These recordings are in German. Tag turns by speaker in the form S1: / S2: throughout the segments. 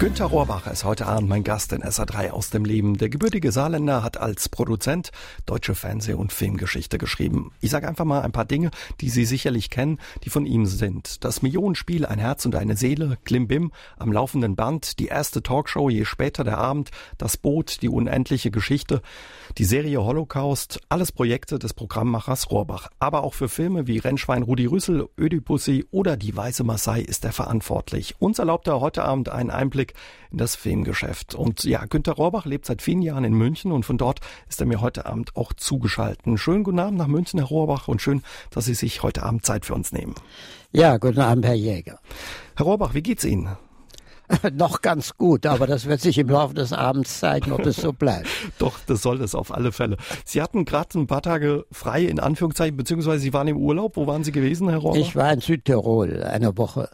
S1: Günter Rohrbacher ist heute Abend mein Gast in SA3 aus dem Leben. Der gebürtige Saarländer hat als Produzent deutsche Fernseh- und Filmgeschichte geschrieben. Ich sage einfach mal ein paar Dinge, die Sie sicherlich kennen, die von ihm sind. Das Millionenspiel Ein Herz und eine Seele, Klimbim, am laufenden Band, die erste Talkshow, je später der Abend, das Boot, die unendliche Geschichte, die Serie Holocaust, alles Projekte des Programmmachers Rohrbach. Aber auch für Filme wie Rennschwein Rudi Rüssel, Ödipussy oder Die Weiße Maasai ist er verantwortlich. Uns erlaubt er heute Abend einen Einblick in das Filmgeschäft. Und ja, Günter Rohrbach lebt seit vielen Jahren in München und von dort ist er mir heute Abend auch zugeschaltet. Schönen guten Abend nach München, Herr Rohrbach, und schön, dass Sie sich heute Abend Zeit für uns nehmen.
S2: Ja, guten Abend, Herr Jäger.
S1: Herr Rohrbach, wie geht's Ihnen?
S2: Noch ganz gut, aber das wird sich im Laufe des Abends zeigen, ob es so bleibt.
S1: Doch, das soll es auf alle Fälle. Sie hatten gerade ein paar Tage frei, in Anführungszeichen, beziehungsweise Sie waren im Urlaub. Wo waren Sie gewesen, Herr Rohrbach?
S2: Ich war in Südtirol eine Woche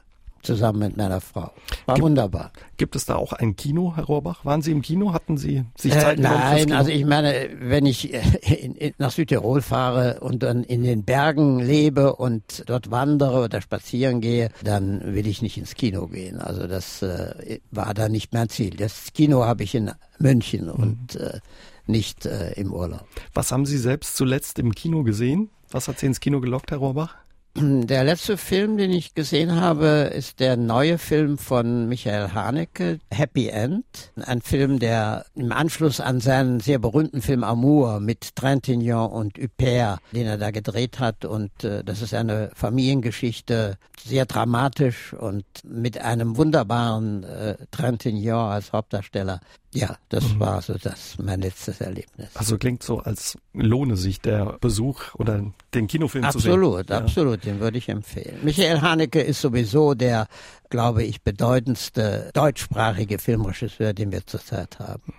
S2: zusammen mit meiner Frau. War gibt, wunderbar.
S1: Gibt es da auch ein Kino, Herr Rohrbach? Waren Sie im Kino? Hatten Sie sich
S2: äh,
S1: Zeit
S2: äh, Nein, also ich meine, wenn ich in, in, nach Südtirol fahre und dann in den Bergen lebe und dort wandere oder spazieren gehe, dann will ich nicht ins Kino gehen. Also das äh, war da nicht mein Ziel. Das Kino habe ich in München mhm. und äh, nicht äh, im Urlaub.
S1: Was haben Sie selbst zuletzt im Kino gesehen? Was hat Sie ins Kino gelockt, Herr Rohrbach?
S2: Der letzte Film, den ich gesehen habe, ist der neue Film von Michael Haneke, Happy End. Ein Film, der im Anschluss an seinen sehr berühmten Film Amour mit Trintignant und Huppert, den er da gedreht hat. Und äh, das ist eine Familiengeschichte, sehr dramatisch und mit einem wunderbaren äh, Trintignant als Hauptdarsteller. Ja, das mhm. war so das mein letztes Erlebnis.
S1: Also klingt so, als lohne sich der Besuch oder den Kinofilm
S2: absolut,
S1: zu sehen.
S2: Absolut, absolut, den würde ich empfehlen. Michael Haneke ist sowieso der, glaube ich, bedeutendste deutschsprachige Filmregisseur, den wir zurzeit haben.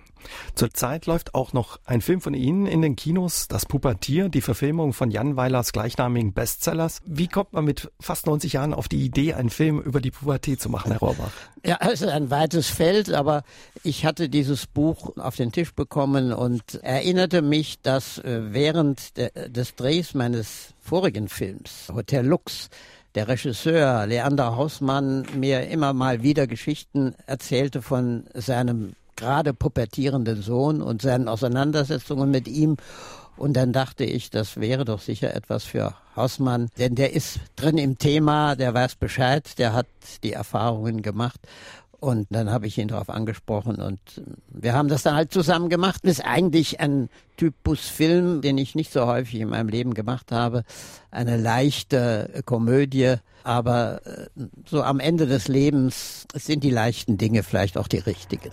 S1: Zurzeit läuft auch noch ein Film von Ihnen in den Kinos, Das Pubertier, die Verfilmung von Jan Weilers gleichnamigen Bestsellers. Wie kommt man mit fast 90 Jahren auf die Idee, einen Film über die Pubertät zu machen, Herr Rohrbach?
S2: Ja, ist ein weites Feld, aber ich hatte dieses Buch auf den Tisch bekommen und erinnerte mich, dass äh, während des Drehs meines vorigen Films, Hotel Lux, der Regisseur Leander Hausmann mir immer mal wieder Geschichten erzählte von seinem gerade pubertierenden Sohn und seinen Auseinandersetzungen mit ihm. Und dann dachte ich, das wäre doch sicher etwas für Hausmann, denn der ist drin im Thema, der weiß Bescheid, der hat die Erfahrungen gemacht. Und dann habe ich ihn darauf angesprochen und wir haben das dann halt zusammen gemacht. Das ist eigentlich ein Typus Film, den ich nicht so häufig in meinem Leben gemacht habe. Eine leichte Komödie, aber äh, so am Ende des Lebens sind die leichten Dinge vielleicht auch die richtigen.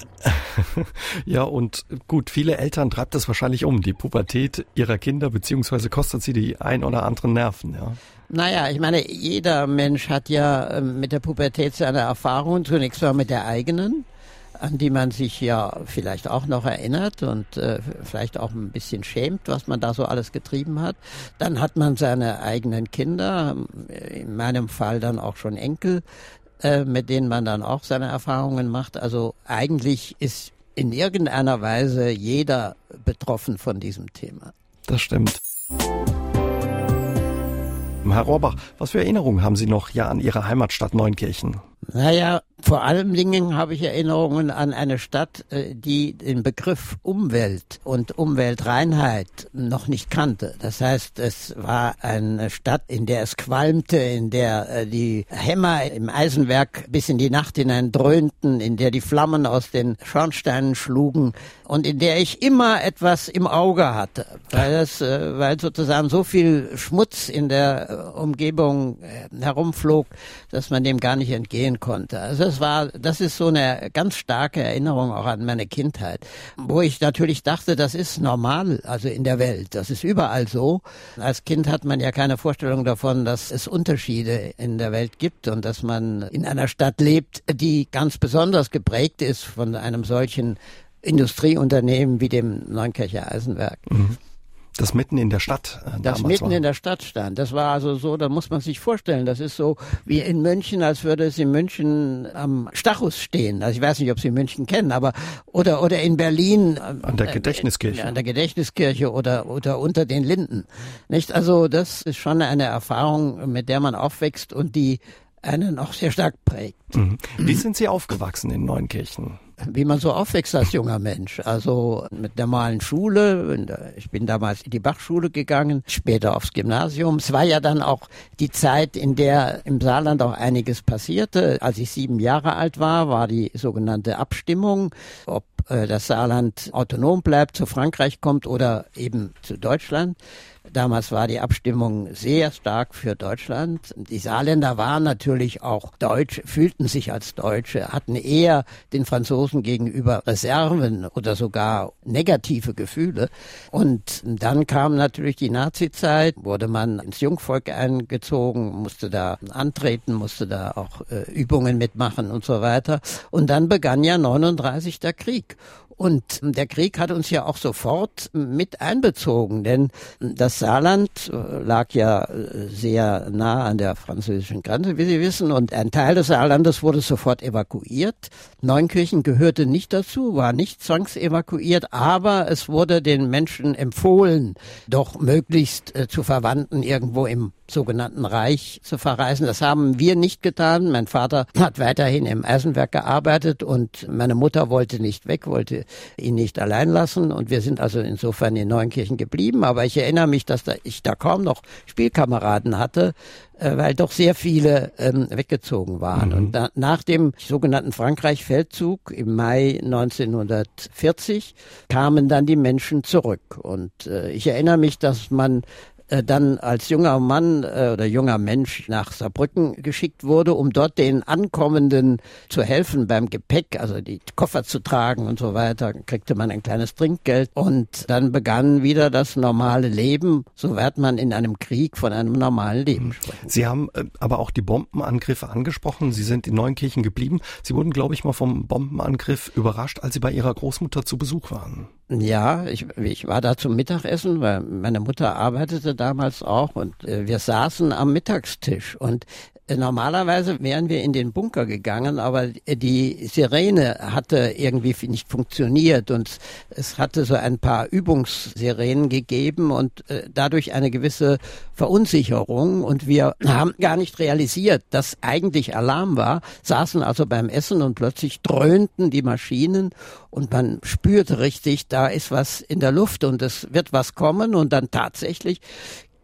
S1: ja, und gut, viele Eltern treibt das wahrscheinlich um, die Pubertät ihrer Kinder, beziehungsweise kostet sie die ein oder anderen Nerven, ja.
S2: Naja, ich meine, jeder Mensch hat ja ähm, mit der Pubertät seine Erfahrungen, zunächst mal mit der eigenen an die man sich ja vielleicht auch noch erinnert und äh, vielleicht auch ein bisschen schämt, was man da so alles getrieben hat. Dann hat man seine eigenen Kinder, in meinem Fall dann auch schon Enkel, äh, mit denen man dann auch seine Erfahrungen macht. Also eigentlich ist in irgendeiner Weise jeder betroffen von diesem Thema.
S1: Das stimmt. Herr Rohrbach, was für Erinnerungen haben Sie noch ja an Ihre Heimatstadt Neunkirchen?
S2: Naja, vor allen Dingen habe ich Erinnerungen an eine Stadt, äh, die den Begriff Umwelt und Umweltreinheit noch nicht kannte. Das heißt, es war eine Stadt, in der es qualmte, in der äh, die Hämmer im Eisenwerk bis in die Nacht hinein dröhnten, in der die Flammen aus den Schornsteinen schlugen und in der ich immer etwas im Auge hatte, weil es, äh, weil sozusagen so viel Schmutz in der Umgebung herumflog, dass man dem gar nicht entgehen sein konnte. Also es war, das ist so eine ganz starke Erinnerung auch an meine Kindheit, wo ich natürlich dachte, das ist normal, also in der Welt. Das ist überall so. Als Kind hat man ja keine Vorstellung davon, dass es Unterschiede in der Welt gibt und dass man in einer Stadt lebt, die ganz besonders geprägt ist von einem solchen Industrieunternehmen wie dem Neunkircher Eisenwerk. Mhm.
S1: Das mitten in der Stadt.
S2: Äh, das mitten war. in der Stadt stand. Das war also so, da muss man sich vorstellen, das ist so wie in München, als würde es in München am Stachus stehen. Also ich weiß nicht, ob Sie München kennen, aber oder oder in Berlin
S1: an der äh, Gedächtniskirche.
S2: Äh, an der Gedächtniskirche oder oder unter den Linden. Nicht? Also das ist schon eine Erfahrung, mit der man aufwächst und die einen auch sehr stark prägt.
S1: Mhm. Wie sind Sie aufgewachsen in Neunkirchen?
S2: Wie man so aufwächst als junger Mensch. Also mit normalen Schule. Ich bin damals in die Bachschule gegangen, später aufs Gymnasium. Es war ja dann auch die Zeit, in der im Saarland auch einiges passierte. Als ich sieben Jahre alt war, war die sogenannte Abstimmung, ob äh, das Saarland autonom bleibt, zu Frankreich kommt oder eben zu Deutschland. Damals war die Abstimmung sehr stark für Deutschland. Die Saarländer waren natürlich auch Deutsch, fühlten sich als Deutsche, hatten eher den Franzosen gegenüber Reserven oder sogar negative Gefühle. Und dann kam natürlich die Nazizeit, wurde man ins Jungvolk eingezogen, musste da antreten, musste da auch äh, Übungen mitmachen und so weiter. Und dann begann ja 39 der Krieg. Und der Krieg hat uns ja auch sofort mit einbezogen, denn das Saarland äh, lag ja äh, sehr nah an der französischen Grenze, wie Sie wissen, und ein Teil des Saarlandes wurde sofort evakuiert. Neunkirchen gehörte nicht dazu, war nicht zwangsevakuiert, aber es wurde den Menschen empfohlen, doch möglichst äh, zu Verwandten irgendwo im sogenannten Reich zu verreisen. Das haben wir nicht getan. Mein Vater hat weiterhin im Eisenwerk gearbeitet und meine Mutter wollte nicht weg, wollte ihn nicht allein lassen und wir sind also insofern in Neunkirchen geblieben. Aber ich erinnere mich, dass da, ich da kaum noch Spielkameraden hatte, äh, weil doch sehr viele ähm, weggezogen waren. Mhm. Und da, nach dem sogenannten Frankreich-Feldzug im Mai 1940 kamen dann die Menschen zurück. Und äh, ich erinnere mich, dass man äh, dann als junger Mann äh, oder junger Mensch nach Saarbrücken geschickt wurde, um dort den Ankommenden zu helfen beim Gepäck, also die Koffer zu tragen und so weiter, kriegte man ein kleines Trinkgeld und dann begann wieder das normale Leben, soweit man in einem Krieg von einem normalen Leben spricht.
S1: Sie haben äh, aber auch die Bombenangriffe angesprochen. Sie sind in Neunkirchen geblieben. Sie wurden, glaube ich, mal vom Bombenangriff überrascht, als Sie bei Ihrer Großmutter zu Besuch waren.
S2: Ja, ich, ich war da zum Mittagessen, weil meine Mutter arbeitete damals auch und äh, wir saßen am Mittagstisch und Normalerweise wären wir in den Bunker gegangen, aber die Sirene hatte irgendwie nicht funktioniert und es hatte so ein paar Übungssirenen gegeben und äh, dadurch eine gewisse Verunsicherung und wir haben gar nicht realisiert, dass eigentlich Alarm war, saßen also beim Essen und plötzlich dröhnten die Maschinen und man spürte richtig, da ist was in der Luft und es wird was kommen und dann tatsächlich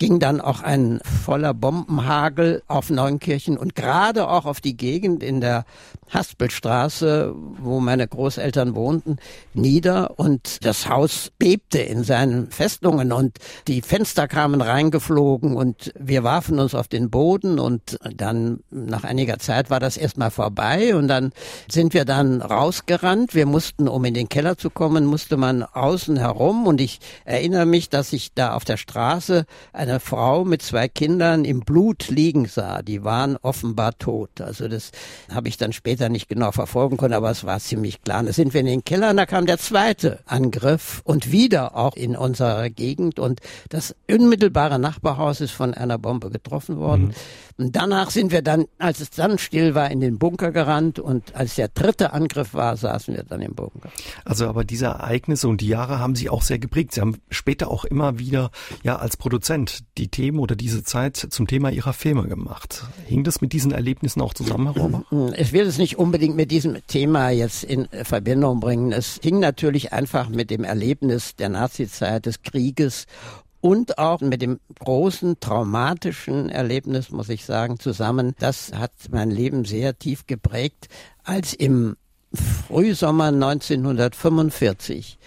S2: ging dann auch ein voller Bombenhagel auf Neunkirchen und gerade auch auf die Gegend in der Haspelstraße, wo meine Großeltern wohnten, nieder. Und das Haus bebte in seinen Festungen und die Fenster kamen reingeflogen und wir warfen uns auf den Boden. Und dann nach einiger Zeit war das erstmal vorbei und dann sind wir dann rausgerannt. Wir mussten, um in den Keller zu kommen, musste man außen herum. Und ich erinnere mich, dass ich da auf der Straße eine eine Frau mit zwei Kindern im Blut liegen sah. Die waren offenbar tot. Also das habe ich dann später nicht genau verfolgen können, aber es war ziemlich klar. Da sind wir in den Keller und da kam der zweite Angriff und wieder auch in unserer Gegend und das unmittelbare Nachbarhaus ist von einer Bombe getroffen worden. Mhm. Und danach sind wir dann, als es dann still war, in den Bunker gerannt und als der dritte Angriff war, saßen wir dann im Bunker.
S1: Also aber diese Ereignisse und die Jahre haben Sie auch sehr geprägt. Sie haben später auch immer wieder ja als Produzent die Themen oder diese Zeit zum Thema Ihrer Filme gemacht. Hing das mit diesen Erlebnissen auch zusammen, Herr Rohrbach?
S2: Ich will es nicht unbedingt mit diesem Thema jetzt in Verbindung bringen. Es hing natürlich einfach mit dem Erlebnis der Nazizeit, des Krieges und auch mit dem großen traumatischen Erlebnis, muss ich sagen, zusammen. Das hat mein Leben sehr tief geprägt, als im Frühsommer 1945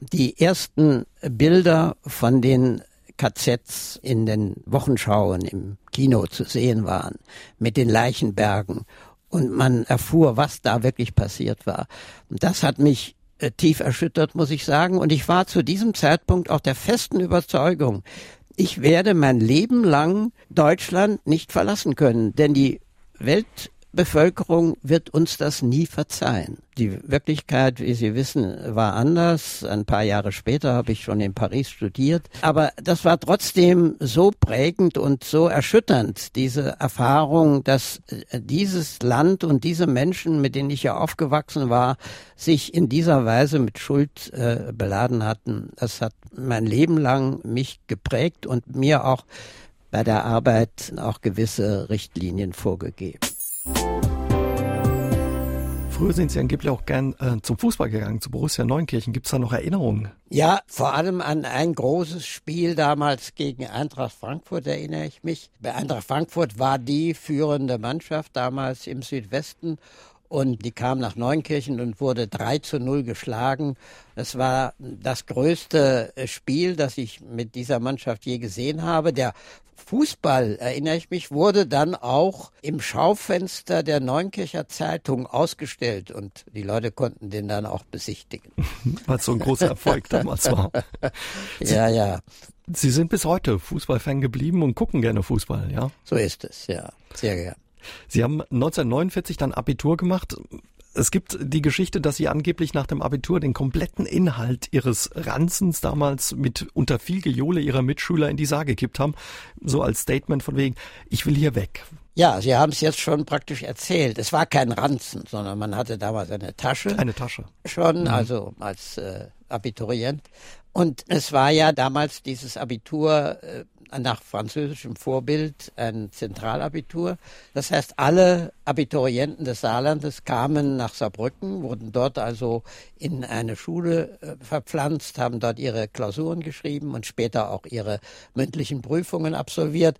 S2: die ersten Bilder von den KZs in den Wochenschauen im Kino zu sehen waren, mit den Leichenbergen und man erfuhr, was da wirklich passiert war. Und das hat mich äh, tief erschüttert, muss ich sagen. Und ich war zu diesem Zeitpunkt auch der festen Überzeugung, ich werde mein Leben lang Deutschland nicht verlassen können, denn die Welt Bevölkerung wird uns das nie verzeihen. Die Wirklichkeit, wie Sie wissen, war anders. Ein paar Jahre später habe ich schon in Paris studiert. Aber das war trotzdem so prägend und so erschütternd, diese Erfahrung, dass äh, dieses Land und diese Menschen, mit denen ich ja aufgewachsen war, sich in dieser Weise mit Schuld äh, beladen hatten. Das hat mein Leben lang mich geprägt und mir auch bei der Arbeit auch gewisse Richtlinien vorgegeben.
S1: Früher sind Sie angeblich auch gern äh, zum Fußball gegangen, zu Borussia Neunkirchen. Gibt es da noch Erinnerungen?
S2: Ja, vor allem an ein großes Spiel damals gegen Eintracht Frankfurt erinnere ich mich. Bei Eintracht Frankfurt war die führende Mannschaft damals im Südwesten und die kam nach Neunkirchen und wurde 3 zu 0 geschlagen. Das war das größte Spiel, das ich mit dieser Mannschaft je gesehen habe. Der Fußball, erinnere ich mich, wurde dann auch im Schaufenster der Neunkircher Zeitung ausgestellt und die Leute konnten den dann auch besichtigen.
S1: Es so ein großer Erfolg damals war.
S2: Sie, ja, ja.
S1: Sie sind bis heute Fußballfan geblieben und gucken gerne Fußball, ja?
S2: So ist es, ja. Sehr gern.
S1: Sie haben 1949 dann Abitur gemacht. Es gibt die Geschichte, dass Sie angeblich nach dem Abitur den kompletten Inhalt Ihres Ranzens damals mit unter viel Gejohle Ihrer Mitschüler in die Saar gekippt haben. So als Statement von wegen, ich will hier weg.
S2: Ja, Sie haben es jetzt schon praktisch erzählt. Es war kein Ranzen, sondern man hatte damals eine Tasche.
S1: Eine Tasche.
S2: Schon, mhm. also als äh, Abiturient. Und es war ja damals dieses Abitur äh, nach französischem Vorbild ein Zentralabitur. Das heißt, alle Abiturienten des Saarlandes kamen nach Saarbrücken, wurden dort also in eine Schule äh, verpflanzt, haben dort ihre Klausuren geschrieben und später auch ihre mündlichen Prüfungen absolviert.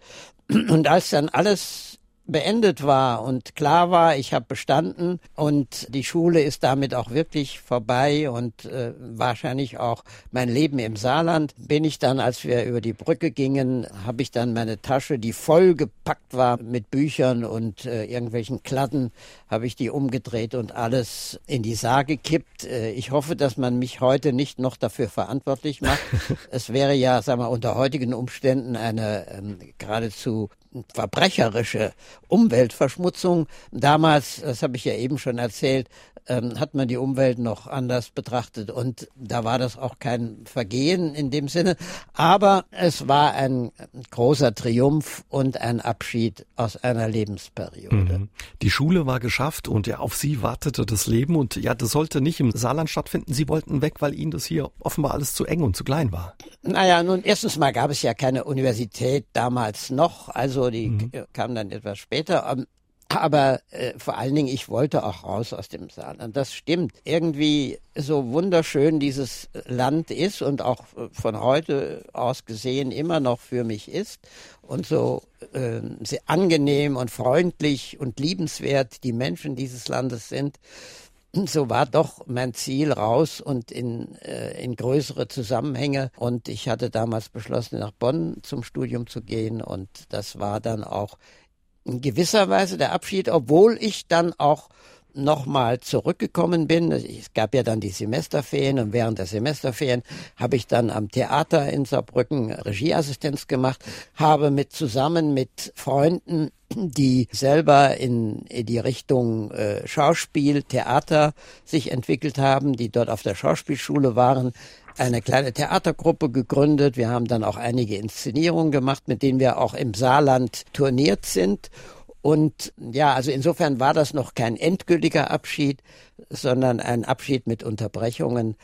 S2: Und als dann alles beendet war und klar war, ich habe bestanden und die Schule ist damit auch wirklich vorbei und äh, wahrscheinlich auch mein Leben im Saarland, bin ich dann, als wir über die Brücke gingen, habe ich dann meine Tasche, die voll gepackt war mit Büchern und äh, irgendwelchen Kladden, habe ich die umgedreht und alles in die Saar gekippt. Äh, ich hoffe, dass man mich heute nicht noch dafür verantwortlich macht. es wäre ja, sagen wir, unter heutigen Umständen eine ähm, geradezu verbrecherische Umweltverschmutzung. Damals, das habe ich ja eben schon erzählt, ähm, hat man die Umwelt noch anders betrachtet und da war das auch kein Vergehen in dem Sinne, aber es war ein großer Triumph und ein Abschied aus einer Lebensperiode. Mhm.
S1: Die Schule war geschafft und ja, auf Sie wartete das Leben und ja, das sollte nicht im Saarland stattfinden. Sie wollten weg, weil Ihnen das hier offenbar alles zu eng und zu klein war.
S2: Naja, nun erstens mal gab es ja keine Universität damals noch, also die mhm. kam dann etwas später. Ähm, aber äh, vor allen Dingen, ich wollte auch raus aus dem Saarland. Das stimmt. Irgendwie so wunderschön dieses Land ist und auch äh, von heute aus gesehen immer noch für mich ist und so äh, sehr angenehm und freundlich und liebenswert die Menschen dieses Landes sind. So war doch mein Ziel raus und in, äh, in größere Zusammenhänge. Und ich hatte damals beschlossen, nach Bonn zum Studium zu gehen. Und das war dann auch in gewisser Weise der Abschied, obwohl ich dann auch nochmal zurückgekommen bin. Es gab ja dann die Semesterferien und während der Semesterferien habe ich dann am Theater in Saarbrücken Regieassistenz gemacht, habe mit zusammen mit Freunden die selber in, die Richtung äh, Schauspiel, Theater sich entwickelt haben, die dort auf der Schauspielschule waren, eine kleine Theatergruppe gegründet. Wir haben dann auch einige Inszenierungen gemacht, mit denen wir auch im Saarland turniert sind. Und ja, also insofern war das noch kein endgültiger Abschied, sondern ein Abschied mit Unterbrechungen.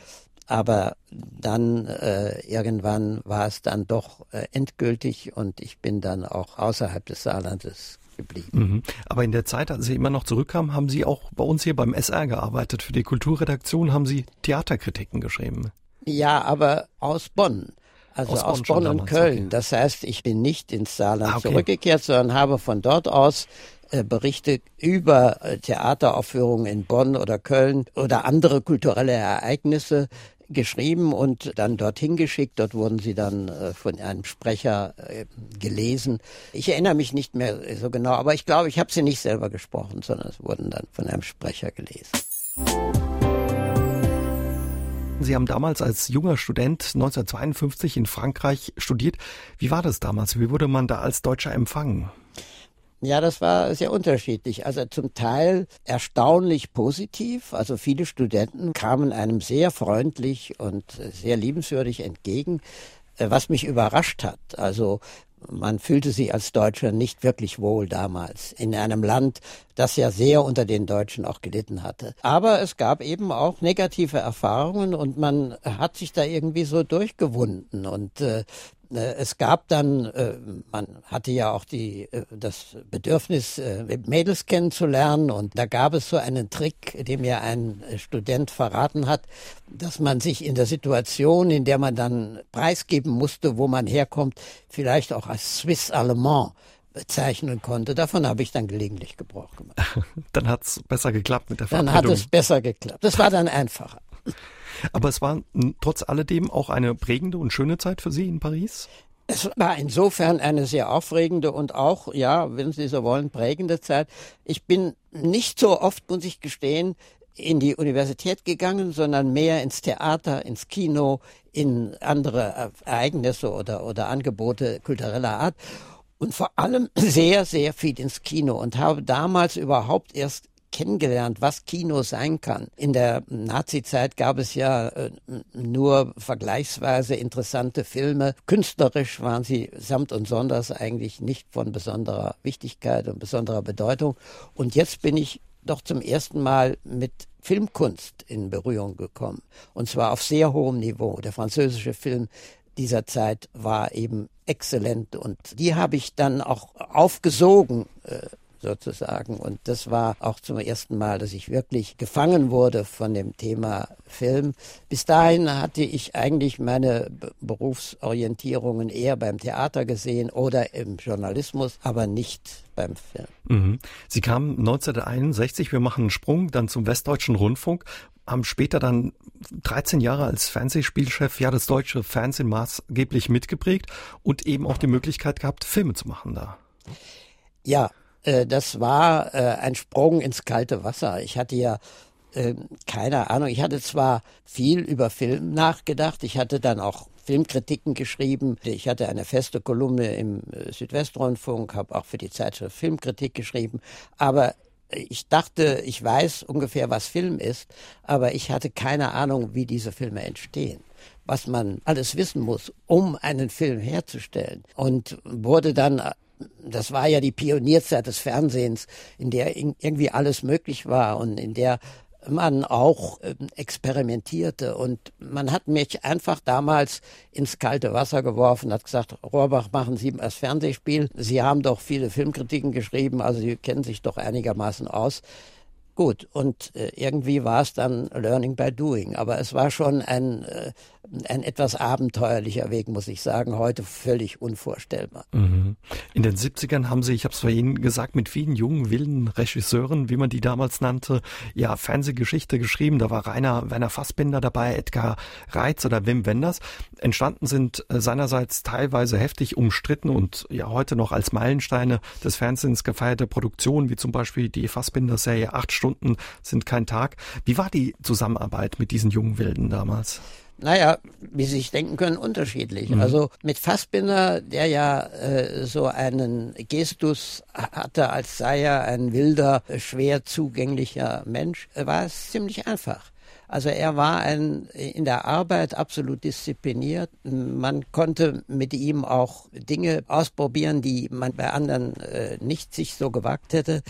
S2: Aber dann äh, irgendwann war es dann doch äh, endgültig und ich bin dann auch außerhalb des Saarlandes geblieben. Mhm.
S1: Aber in der Zeit, als Sie immer noch zurückkamen, haben Sie auch bei uns hier beim SR gearbeitet. Für die Kulturredaktion haben Sie Theaterkritiken geschrieben.
S2: Ja, aber aus Bonn. Also aus, aus Bonn, Bonn und Köln. Okay. Das heißt, ich bin nicht ins Saarland ah, okay. zurückgekehrt, sondern habe von dort aus äh, Berichte über äh, Theateraufführungen in Bonn oder Köln oder andere kulturelle Ereignisse geschrieben und dann dorthin geschickt. Dort wurden sie dann äh, von einem Sprecher gelesen. Ich erinnere mich nicht mehr so genau, aber ich glaube, ich habe sie nicht selber gesprochen, sondern es wurden dann von einem Sprecher gelesen.
S1: Sie haben damals als junger Student 1952 in Frankreich studiert. Wie war das damals? Wie wurde man da als Deutscher empfangen?
S2: Ja, das war sehr unterschiedlich. Also zum Teil erstaunlich positiv. Also viele Studenten kamen einem sehr freundlich und sehr liebenswürdig entgegen, äh, was mich überrascht hat. Also man fühlte sich als Deutscher nicht wirklich wohl damals in einem Land, das ja sehr unter den Deutschen auch gelitten hatte. Aber es gab eben auch negative Erfahrungen und man hat sich da irgendwie so durchgewunden und äh, es gab dann, äh, man hatte ja auch die, äh, das Bedürfnis, Mädels kennenzulernen und da gab es so einen Trick, den mir ein Student verraten hat, dass man sich in der Situation, in der man dann preisgeben musste, wo man herkommt, vielleicht auch als Swiss Allemand bezeichnen konnte. Davon habe ich dann gelegentlich Gebrauch gemacht.
S1: dann hat es besser geklappt mit der Verabredung.
S2: Dann hat es besser geklappt. Das war dann einfacher.
S1: Aber es war trotz alledem auch eine prägende und schöne Zeit für Sie in Paris?
S2: Es war insofern eine sehr aufregende und auch, ja, wenn Sie so wollen, prägende Zeit. Ich bin nicht so oft, muss ich gestehen, in die Universität gegangen, sondern mehr ins Theater, ins Kino, in andere Ereignisse oder, oder Angebote kultureller Art und vor allem sehr, sehr viel ins Kino und habe damals überhaupt erst kennengelernt, was Kino sein kann. In der Nazi-Zeit gab es ja äh, nur vergleichsweise interessante Filme. Künstlerisch waren sie samt und sonders eigentlich nicht von besonderer Wichtigkeit und besonderer Bedeutung. Und jetzt bin ich doch zum ersten Mal mit Filmkunst in Berührung gekommen. Und zwar auf sehr hohem Niveau. Der französische Film dieser Zeit war eben exzellent und die habe ich dann auch aufgesogen äh, sozusagen. Und das war auch zum ersten Mal, dass ich wirklich gefangen wurde von dem Thema Film. Bis dahin hatte ich eigentlich meine Berufsorientierungen eher beim Theater gesehen oder im Journalismus, aber nicht beim Film.
S1: Mhm. Sie kamen 1961, wir machen einen Sprung, dann zum Westdeutschen Rundfunk, haben später dann 13 Jahre als Fernsehspielchef ja das deutsche Fernsehen maßgeblich mitgeprägt und eben auch die Möglichkeit gehabt, Filme zu machen da.
S2: Ja, äh, das war äh, ein Sprung ins kalte Wasser. Ich hatte ja äh, keine Ahnung. Ich hatte zwar viel über Film nachgedacht. Ich hatte dann auch Filmkritiken geschrieben. Ich hatte eine feste Kolumne im äh, Südwestrundfunk, habe auch für die Zeitschrift Filmkritik geschrieben. Aber ich dachte, ich weiß ungefähr, was Film ist, aber ich hatte keine Ahnung, wie diese Filme entstehen was man alles wissen muss, um einen Film herzustellen. Und wurde dann das war ja die Pionierzeit des Fernsehens, in der irgendwie alles möglich war und in der man auch ähm, experimentierte und man hat mich einfach damals ins kalte Wasser geworfen, hat gesagt, Rohrbach, machen Sie das Fernsehspiel. Sie haben doch viele Filmkritiken geschrieben, also Sie kennen sich doch einigermaßen aus. Gut, und äh, irgendwie war es dann Learning by Doing, aber es war schon ein, äh, ein etwas abenteuerlicher Weg, muss ich sagen, heute völlig unvorstellbar.
S1: Mhm. In den 70ern haben Sie, ich habe es vorhin gesagt, mit vielen jungen, wilden Regisseuren, wie man die damals nannte, ja, Fernsehgeschichte geschrieben. Da war Rainer Werner Fassbinder dabei, Edgar Reitz oder Wim Wenders. Entstanden sind äh, seinerseits teilweise heftig umstritten und ja heute noch als Meilensteine des Fernsehens gefeierte Produktionen, wie zum Beispiel die Fassbinder-Serie Acht Stunden sind kein Tag. Wie war die Zusammenarbeit mit diesen jungen Wilden damals?
S2: Naja, wie Sie sich denken können, unterschiedlich. Mhm. Also mit Fassbinder, der ja äh, so einen Gestus hatte, als sei er ein wilder, schwer zugänglicher Mensch, äh, war es ziemlich einfach. Also er war ein, in der Arbeit absolut diszipliniert. Man konnte mit ihm auch Dinge ausprobieren, die man bei anderen äh, nicht sich so gewagt hätte.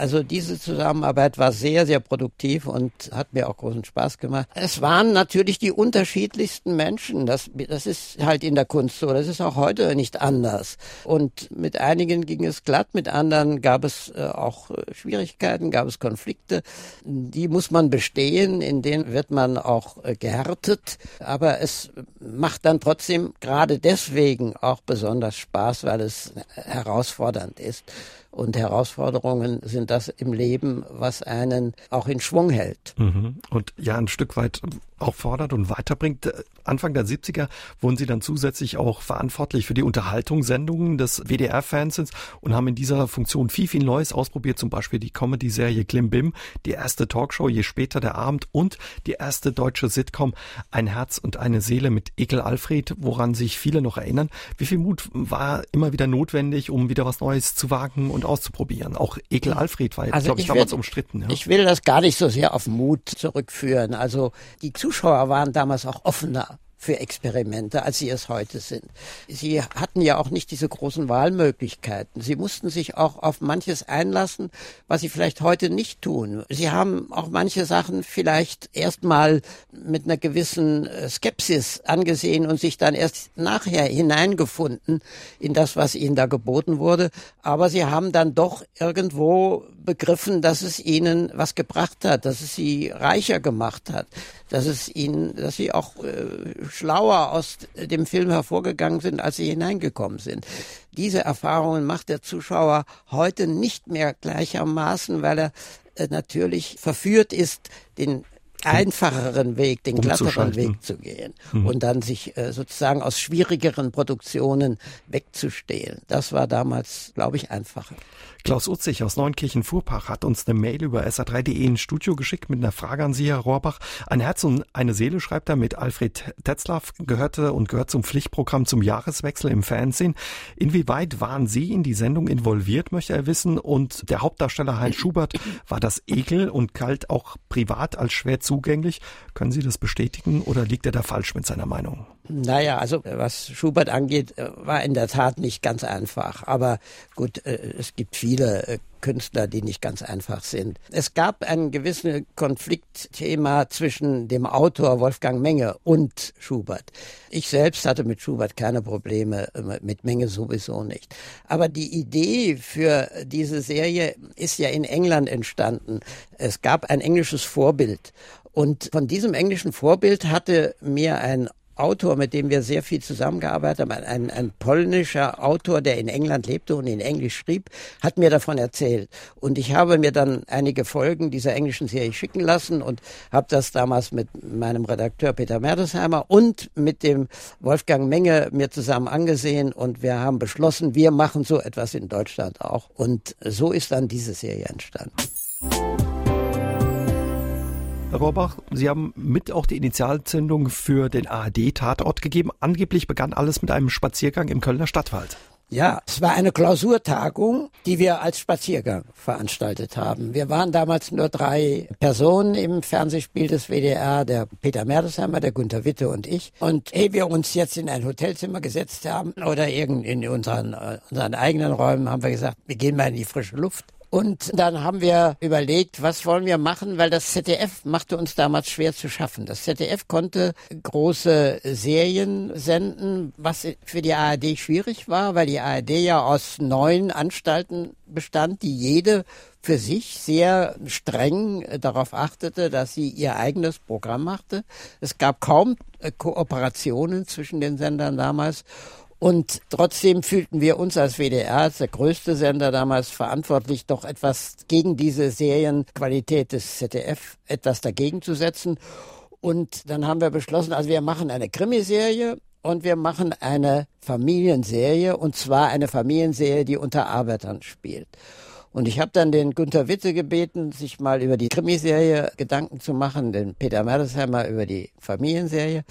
S2: Also diese Zusammenarbeit war sehr, sehr produktiv und hat mir auch großen Spaß gemacht. Es waren natürlich die unterschiedlichsten Menschen. Das, das ist halt in der Kunst so. Das ist auch heute nicht anders. Und mit einigen ging es glatt, mit anderen gab es äh, auch äh, Schwierigkeiten, gab es Konflikte. Die muss man bestehen, in denen wird man auch äh, gehärtet. Aber es macht dann trotzdem gerade deswegen auch besonders Spaß, weil es herausfordernd ist. Und Herausforderungen sind das im Leben, was einen auch in Schwung hält.
S1: Mhm. Und ja, ein Stück weit auch fordert und weiterbringt. Anfang der 70er wurden Sie dann zusätzlich auch verantwortlich für die Unterhaltungssendungen des WDR-Fernsehens und haben in dieser Funktion viel, viel Neues ausprobiert, zum Beispiel die Comedy-Serie Klimbim, die erste Talkshow Je später der Abend und die erste deutsche Sitcom Ein Herz und eine Seele mit Ekel Alfred, woran sich viele noch erinnern. Wie viel Mut war immer wieder notwendig, um wieder was Neues zu wagen und auszuprobieren? Auch Ekel Alfred war, also glaube ich, damals will, umstritten.
S2: Ja. Ich will das gar nicht so sehr auf Mut zurückführen. Also die Zuschauer waren damals auch offener für Experimente, als sie es heute sind. Sie hatten ja auch nicht diese großen Wahlmöglichkeiten. Sie mussten sich auch auf manches einlassen, was sie vielleicht heute nicht tun. Sie haben auch manche Sachen vielleicht erstmal mit einer gewissen äh, Skepsis angesehen und sich dann erst nachher hineingefunden in das, was ihnen da geboten wurde. Aber sie haben dann doch irgendwo begriffen, dass es ihnen was gebracht hat, dass es sie reicher gemacht hat, dass es ihnen, dass sie auch äh, schlauer aus dem Film hervorgegangen sind, als sie hineingekommen sind. Diese Erfahrungen macht der Zuschauer heute nicht mehr gleichermaßen, weil er äh, natürlich verführt ist, den einfacheren Weg, den glatteren Weg zu gehen mhm. und dann sich äh, sozusagen aus schwierigeren Produktionen wegzustehlen. Das war damals, glaube ich, einfacher.
S1: Klaus Utzig aus Neunkirchen-Fuhrpach hat uns eine Mail über sa3.de ins Studio geschickt mit einer Frage an Sie, Herr Rohrbach. Ein Herz und eine Seele, schreibt er, mit Alfred Tetzlaff, gehörte und gehört zum Pflichtprogramm zum Jahreswechsel im Fernsehen. Inwieweit waren Sie in die Sendung involviert, möchte er wissen? Und der Hauptdarsteller Heinz Schubert, war das ekel und kalt auch privat als schwer zugänglich? Können Sie das bestätigen oder liegt er da falsch mit seiner Meinung?
S2: Naja, also was Schubert angeht, äh, war in der Tat nicht ganz einfach. Aber gut, äh, es gibt viele äh, Künstler, die nicht ganz einfach sind. Es gab ein gewisses Konfliktthema zwischen dem Autor Wolfgang Menge und Schubert. Ich selbst hatte mit Schubert keine Probleme, mit Menge sowieso nicht. Aber die Idee für diese Serie ist ja in England entstanden. Es gab ein englisches Vorbild. Und von diesem englischen Vorbild hatte mir ein Autor, mit dem wir sehr viel zusammengearbeitet haben, ein, ein polnischer Autor, der in England lebte und in Englisch schrieb, hat mir davon erzählt. Und ich habe mir dann einige Folgen dieser englischen Serie schicken lassen und habe das damals mit meinem Redakteur Peter Mertesheimer und mit dem Wolfgang Menge mir zusammen angesehen und wir haben beschlossen, wir machen so etwas in Deutschland auch. Und so ist dann diese Serie entstanden.
S1: Herr Rohrbach, Sie haben mit auch die Initialzündung für den ARD-Tatort gegeben. Angeblich begann alles mit einem Spaziergang im Kölner Stadtwald.
S2: Ja, es war eine Klausurtagung, die wir als Spaziergang veranstaltet haben. Wir waren damals nur drei Personen im Fernsehspiel des WDR, der Peter Mertesheimer, der Gunther Witte und ich. Und ehe wir uns jetzt in ein Hotelzimmer gesetzt haben oder irgend in unseren, äh, unseren eigenen Räumen, haben wir gesagt, wir gehen mal in die frische Luft und dann haben wir überlegt, was wollen wir machen, weil das ZDF machte uns damals schwer zu schaffen. Das ZDF konnte große Serien senden, was für die ARD schwierig war, weil die ARD ja aus neun Anstalten bestand, die jede für sich sehr streng darauf achtete, dass sie ihr eigenes Programm machte. Es gab kaum Kooperationen zwischen den Sendern damals. Und trotzdem fühlten wir uns als WDR, als der größte Sender damals, verantwortlich, doch etwas gegen diese Serienqualität des ZDF, etwas dagegen zu setzen. Und dann haben wir beschlossen, also wir machen eine Krimiserie und wir machen eine Familienserie, und zwar eine Familienserie, die unter Arbeitern spielt. Und ich habe dann den Gunther Witte gebeten, sich mal über die Krimiserie Gedanken zu machen, den Peter Mertesheimer über die Familienserie.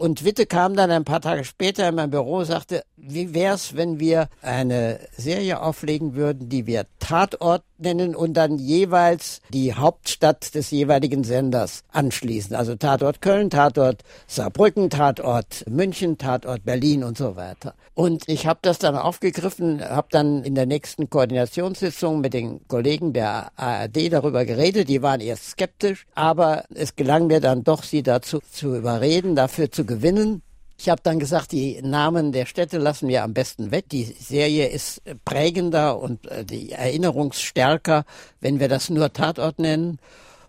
S2: Und Witte kam dann ein paar Tage später in mein Büro und sagte, wie wär's, wenn wir eine Serie auflegen würden, die wir Tatort nennen und dann jeweils die Hauptstadt des jeweiligen Senders anschließen. Also Tatort Köln, Tatort Saarbrücken, Tatort München, Tatort Berlin und so weiter. Und ich habe das dann aufgegriffen, habe dann in der nächsten Koordinationssitzung mit den Kollegen der ARD darüber geredet. Die waren erst skeptisch, aber es gelang mir dann doch, sie dazu zu überreden, dafür zu gewinnen. Ich habe dann gesagt, die Namen der Städte lassen wir am besten weg. Die Serie ist prägender und äh, die Erinnerungsstärker, wenn wir das nur Tatort nennen.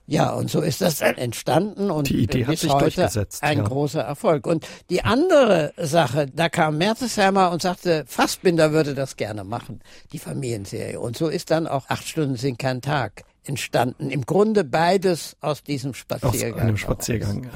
S2: Ja, und so ist das dann entstanden und
S1: die Idee hat sich durchgesetzt.
S2: Ein ja. großer Erfolg. Und die andere Sache, da kam Mertesheimer und sagte, Fassbinder würde das gerne machen, die Familienserie. Und so ist dann auch acht Stunden sind kein Tag entstanden. Im Grunde beides aus diesem Spaziergang.
S1: Aus einem Spaziergang.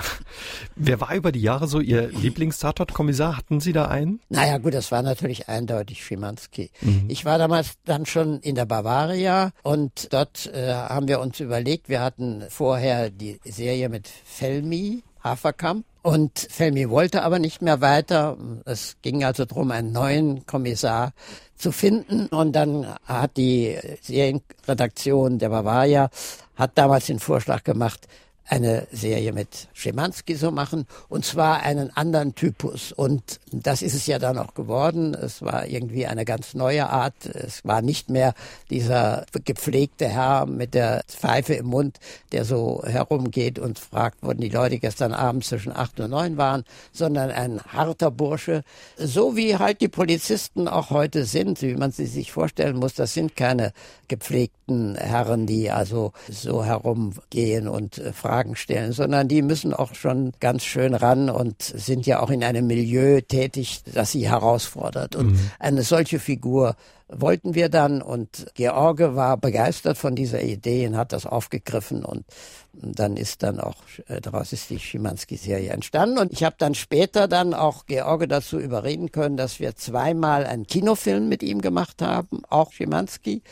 S1: Wer war über die Jahre so Ihr Lieblingstatortkommissar? Hatten Sie da einen?
S2: Naja, gut, das war natürlich eindeutig Schimanski. Mhm. Ich war damals dann schon in der Bavaria und dort äh, haben wir uns überlegt, wir hatten vorher die Serie mit Felmi, Haferkamp. Und Felmi wollte aber nicht mehr weiter. Es ging also darum, einen neuen Kommissar zu finden. Und dann hat die Serienredaktion der Bavaria hat damals den Vorschlag gemacht, eine Serie mit Schimanski so machen und zwar einen anderen Typus und das ist es ja dann auch geworden. Es war irgendwie eine ganz neue Art. Es war nicht mehr dieser gepflegte Herr mit der Pfeife im Mund, der so herumgeht und fragt, wo die Leute gestern Abend zwischen acht und neun waren, sondern ein harter Bursche, so wie halt die Polizisten auch heute sind, wie man sie sich vorstellen muss. Das sind keine gepflegten Herren, die also so herumgehen und äh, Fragen stellen, sondern die müssen auch schon ganz schön ran und sind ja auch in einem Milieu tätig, das sie herausfordert. Und mhm. eine solche Figur wollten wir dann und George war begeistert von dieser Idee und hat das aufgegriffen und dann ist dann auch, äh, daraus ist die Schimanski-Serie entstanden und ich habe dann später dann auch George dazu überreden können, dass wir zweimal einen Kinofilm mit ihm gemacht haben, auch Schimanski.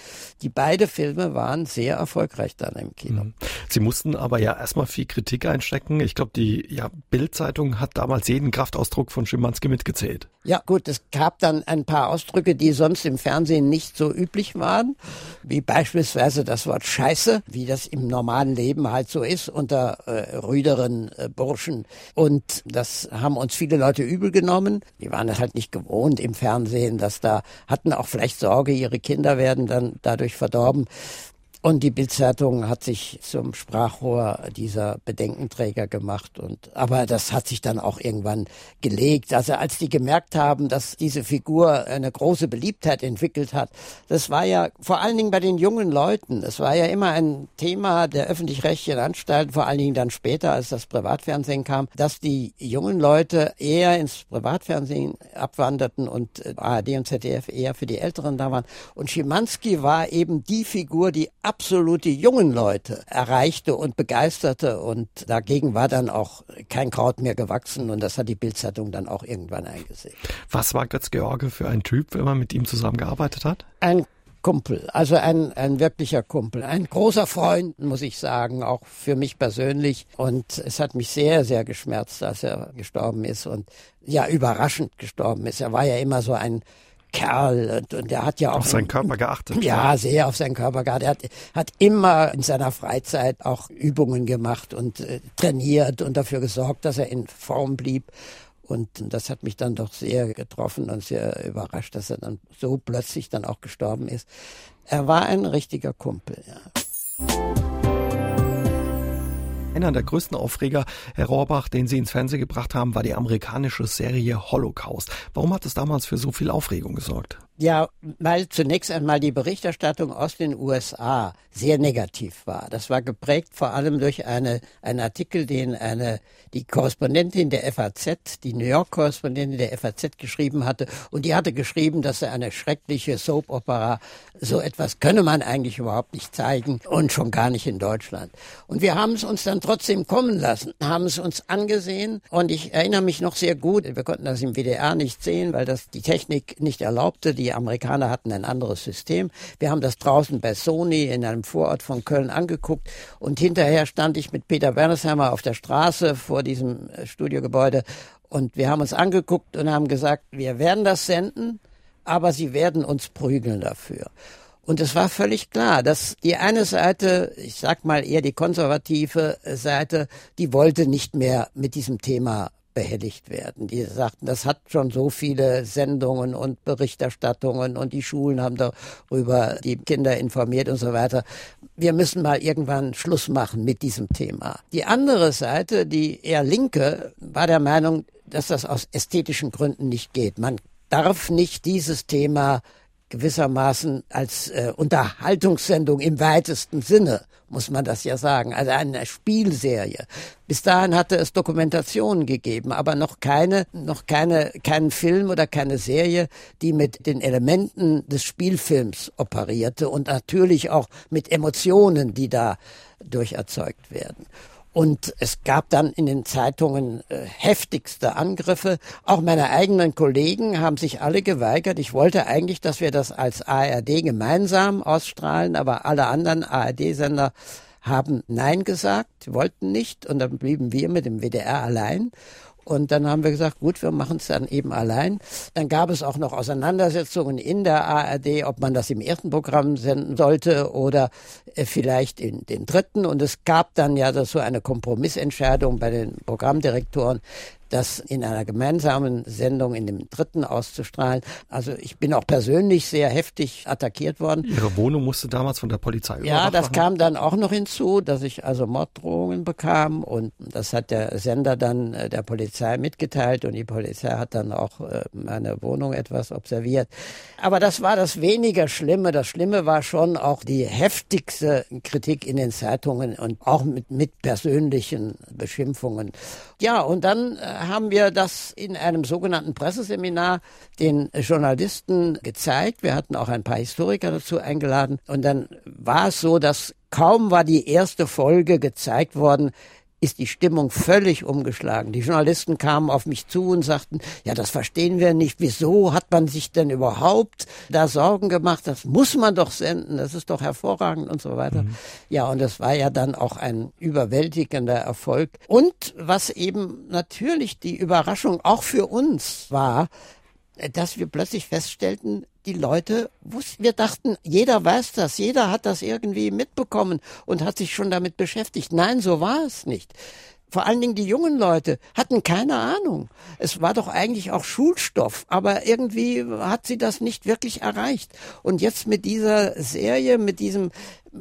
S2: Die beide Filme waren sehr erfolgreich dann im Kino. Mhm.
S1: Sie mussten aber ja erstmal viel Kritik einstecken. Ich glaube, die ja, Bild-Zeitung hat damals jeden Kraftausdruck von Schimanski mitgezählt.
S2: Ja gut, es gab dann ein paar Ausdrücke, die sonst im Fernsehen nicht so üblich waren, wie beispielsweise das Wort Scheiße, wie das im normalen Leben halt so ist unter äh, rüderen äh, Burschen. Und das haben uns viele Leute übel genommen. Die waren das halt nicht gewohnt im Fernsehen, dass da hatten auch vielleicht Sorge, ihre Kinder werden dann dadurch verdorben. Und die Bildzeitung hat sich zum Sprachrohr dieser Bedenkenträger gemacht. Und, aber das hat sich dann auch irgendwann gelegt. Also als die gemerkt haben, dass diese Figur eine große Beliebtheit entwickelt hat, das war ja vor allen Dingen bei den jungen Leuten. Es war ja immer ein Thema der öffentlich-rechtlichen Anstalten, vor allen Dingen dann später, als das Privatfernsehen kam, dass die jungen Leute eher ins Privatfernsehen abwanderten und äh, ARD und ZDF eher für die Älteren da waren. Und Schimanski war eben die Figur, die absolut die jungen Leute erreichte und begeisterte und dagegen war dann auch kein Kraut mehr gewachsen und das hat die Bildzeitung dann auch irgendwann eingesehen.
S1: Was war Götz George für ein Typ, wenn man mit ihm zusammengearbeitet hat?
S2: Ein Kumpel, also ein, ein wirklicher Kumpel, ein großer Freund, muss ich sagen, auch für mich persönlich. Und es hat mich sehr, sehr geschmerzt, als er gestorben ist und ja, überraschend gestorben ist. Er war ja immer so ein Kerl und, und der hat ja auch
S1: auf seinen Körper geachtet.
S2: Ja, sehr auf seinen Körper geachtet. Er hat, hat immer in seiner Freizeit auch Übungen gemacht und äh, trainiert und dafür gesorgt, dass er in Form blieb. Und das hat mich dann doch sehr getroffen und sehr überrascht, dass er dann so plötzlich dann auch gestorben ist. Er war ein richtiger Kumpel, ja.
S1: Einer der größten Aufreger, Herr Rohrbach, den Sie ins Fernsehen gebracht haben, war die amerikanische Serie Holocaust. Warum hat es damals für so viel Aufregung gesorgt?
S2: Ja, weil zunächst einmal die Berichterstattung aus den USA sehr negativ war. Das war geprägt vor allem durch eine, einen Artikel, den eine, die Korrespondentin der FAZ, die New York-Korrespondentin der FAZ geschrieben hatte. Und die hatte geschrieben, dass eine schreckliche Soap-Opera, so etwas könne man eigentlich überhaupt nicht zeigen und schon gar nicht in Deutschland. Und wir haben es uns dann trotzdem kommen lassen, haben es uns angesehen und ich erinnere mich noch sehr gut, wir konnten das im WDR nicht sehen, weil das die Technik nicht erlaubte, die Amerikaner hatten ein anderes System. Wir haben das draußen bei Sony in einem Vorort von Köln angeguckt und hinterher stand ich mit Peter Bernesheimer auf der Straße vor diesem äh, Studiogebäude und wir haben uns angeguckt und haben gesagt, wir werden das senden, aber sie werden uns prügeln dafür. Und es war völlig klar, dass die eine Seite, ich sag mal eher die konservative Seite, die wollte nicht mehr mit diesem Thema behelligt werden. Die sagten, das hat schon so viele Sendungen und Berichterstattungen und die Schulen haben darüber die Kinder informiert und so weiter. Wir müssen mal irgendwann Schluss machen mit diesem Thema. Die andere Seite, die eher linke, war der Meinung, dass das aus ästhetischen Gründen nicht geht. Man darf nicht dieses Thema gewissermaßen als äh, Unterhaltungssendung im weitesten Sinne, muss man das ja sagen, also eine Spielserie. Bis dahin hatte es Dokumentationen gegeben, aber noch keine, noch keine, keinen Film oder keine Serie, die mit den Elementen des Spielfilms operierte und natürlich auch mit Emotionen, die da durch erzeugt werden. Und es gab dann in den Zeitungen äh, heftigste Angriffe. Auch meine eigenen Kollegen haben sich alle geweigert. Ich wollte eigentlich, dass wir das als ARD gemeinsam ausstrahlen, aber alle anderen ARD-Sender haben Nein gesagt, wollten nicht. Und dann blieben wir mit dem WDR allein. Und dann haben wir gesagt, gut, wir machen es dann eben allein. Dann gab es auch noch Auseinandersetzungen in der ARD, ob man das im ersten Programm senden sollte oder äh, vielleicht in den dritten. Und es gab dann ja so eine Kompromissentscheidung bei den Programmdirektoren, das in einer gemeinsamen Sendung in dem dritten auszustrahlen. Also ich bin auch persönlich sehr heftig attackiert worden.
S1: Ihre Wohnung musste damals von der Polizei
S2: Ja, das machen. kam dann auch noch hinzu, dass ich also Morddrohungen bekam und das hat der Sender dann äh, der Polizei mitgeteilt und die Polizei hat dann auch äh, meine Wohnung etwas observiert. Aber das war das weniger Schlimme. Das Schlimme war schon auch die heftigste Kritik in den Zeitungen und auch mit, mit persönlichen Beschimpfungen. Ja, und dann äh, haben wir das in einem sogenannten Presseseminar den Journalisten gezeigt. Wir hatten auch ein paar Historiker dazu eingeladen. Und dann war es so, dass kaum war die erste Folge gezeigt worden, ist die Stimmung völlig umgeschlagen. Die Journalisten kamen auf mich zu und sagten, ja, das verstehen wir nicht. Wieso hat man sich denn überhaupt da Sorgen gemacht? Das muss man doch senden. Das ist doch hervorragend und so weiter. Mhm. Ja, und das war ja dann auch ein überwältigender Erfolg. Und was eben natürlich die Überraschung auch für uns war, dass wir plötzlich feststellten, die Leute wussten, wir dachten, jeder weiß das, jeder hat das irgendwie mitbekommen und hat sich schon damit beschäftigt. Nein, so war es nicht. Vor allen Dingen die jungen Leute hatten keine Ahnung. Es war doch eigentlich auch Schulstoff, aber irgendwie hat sie das nicht wirklich erreicht. Und jetzt mit dieser Serie, mit diesem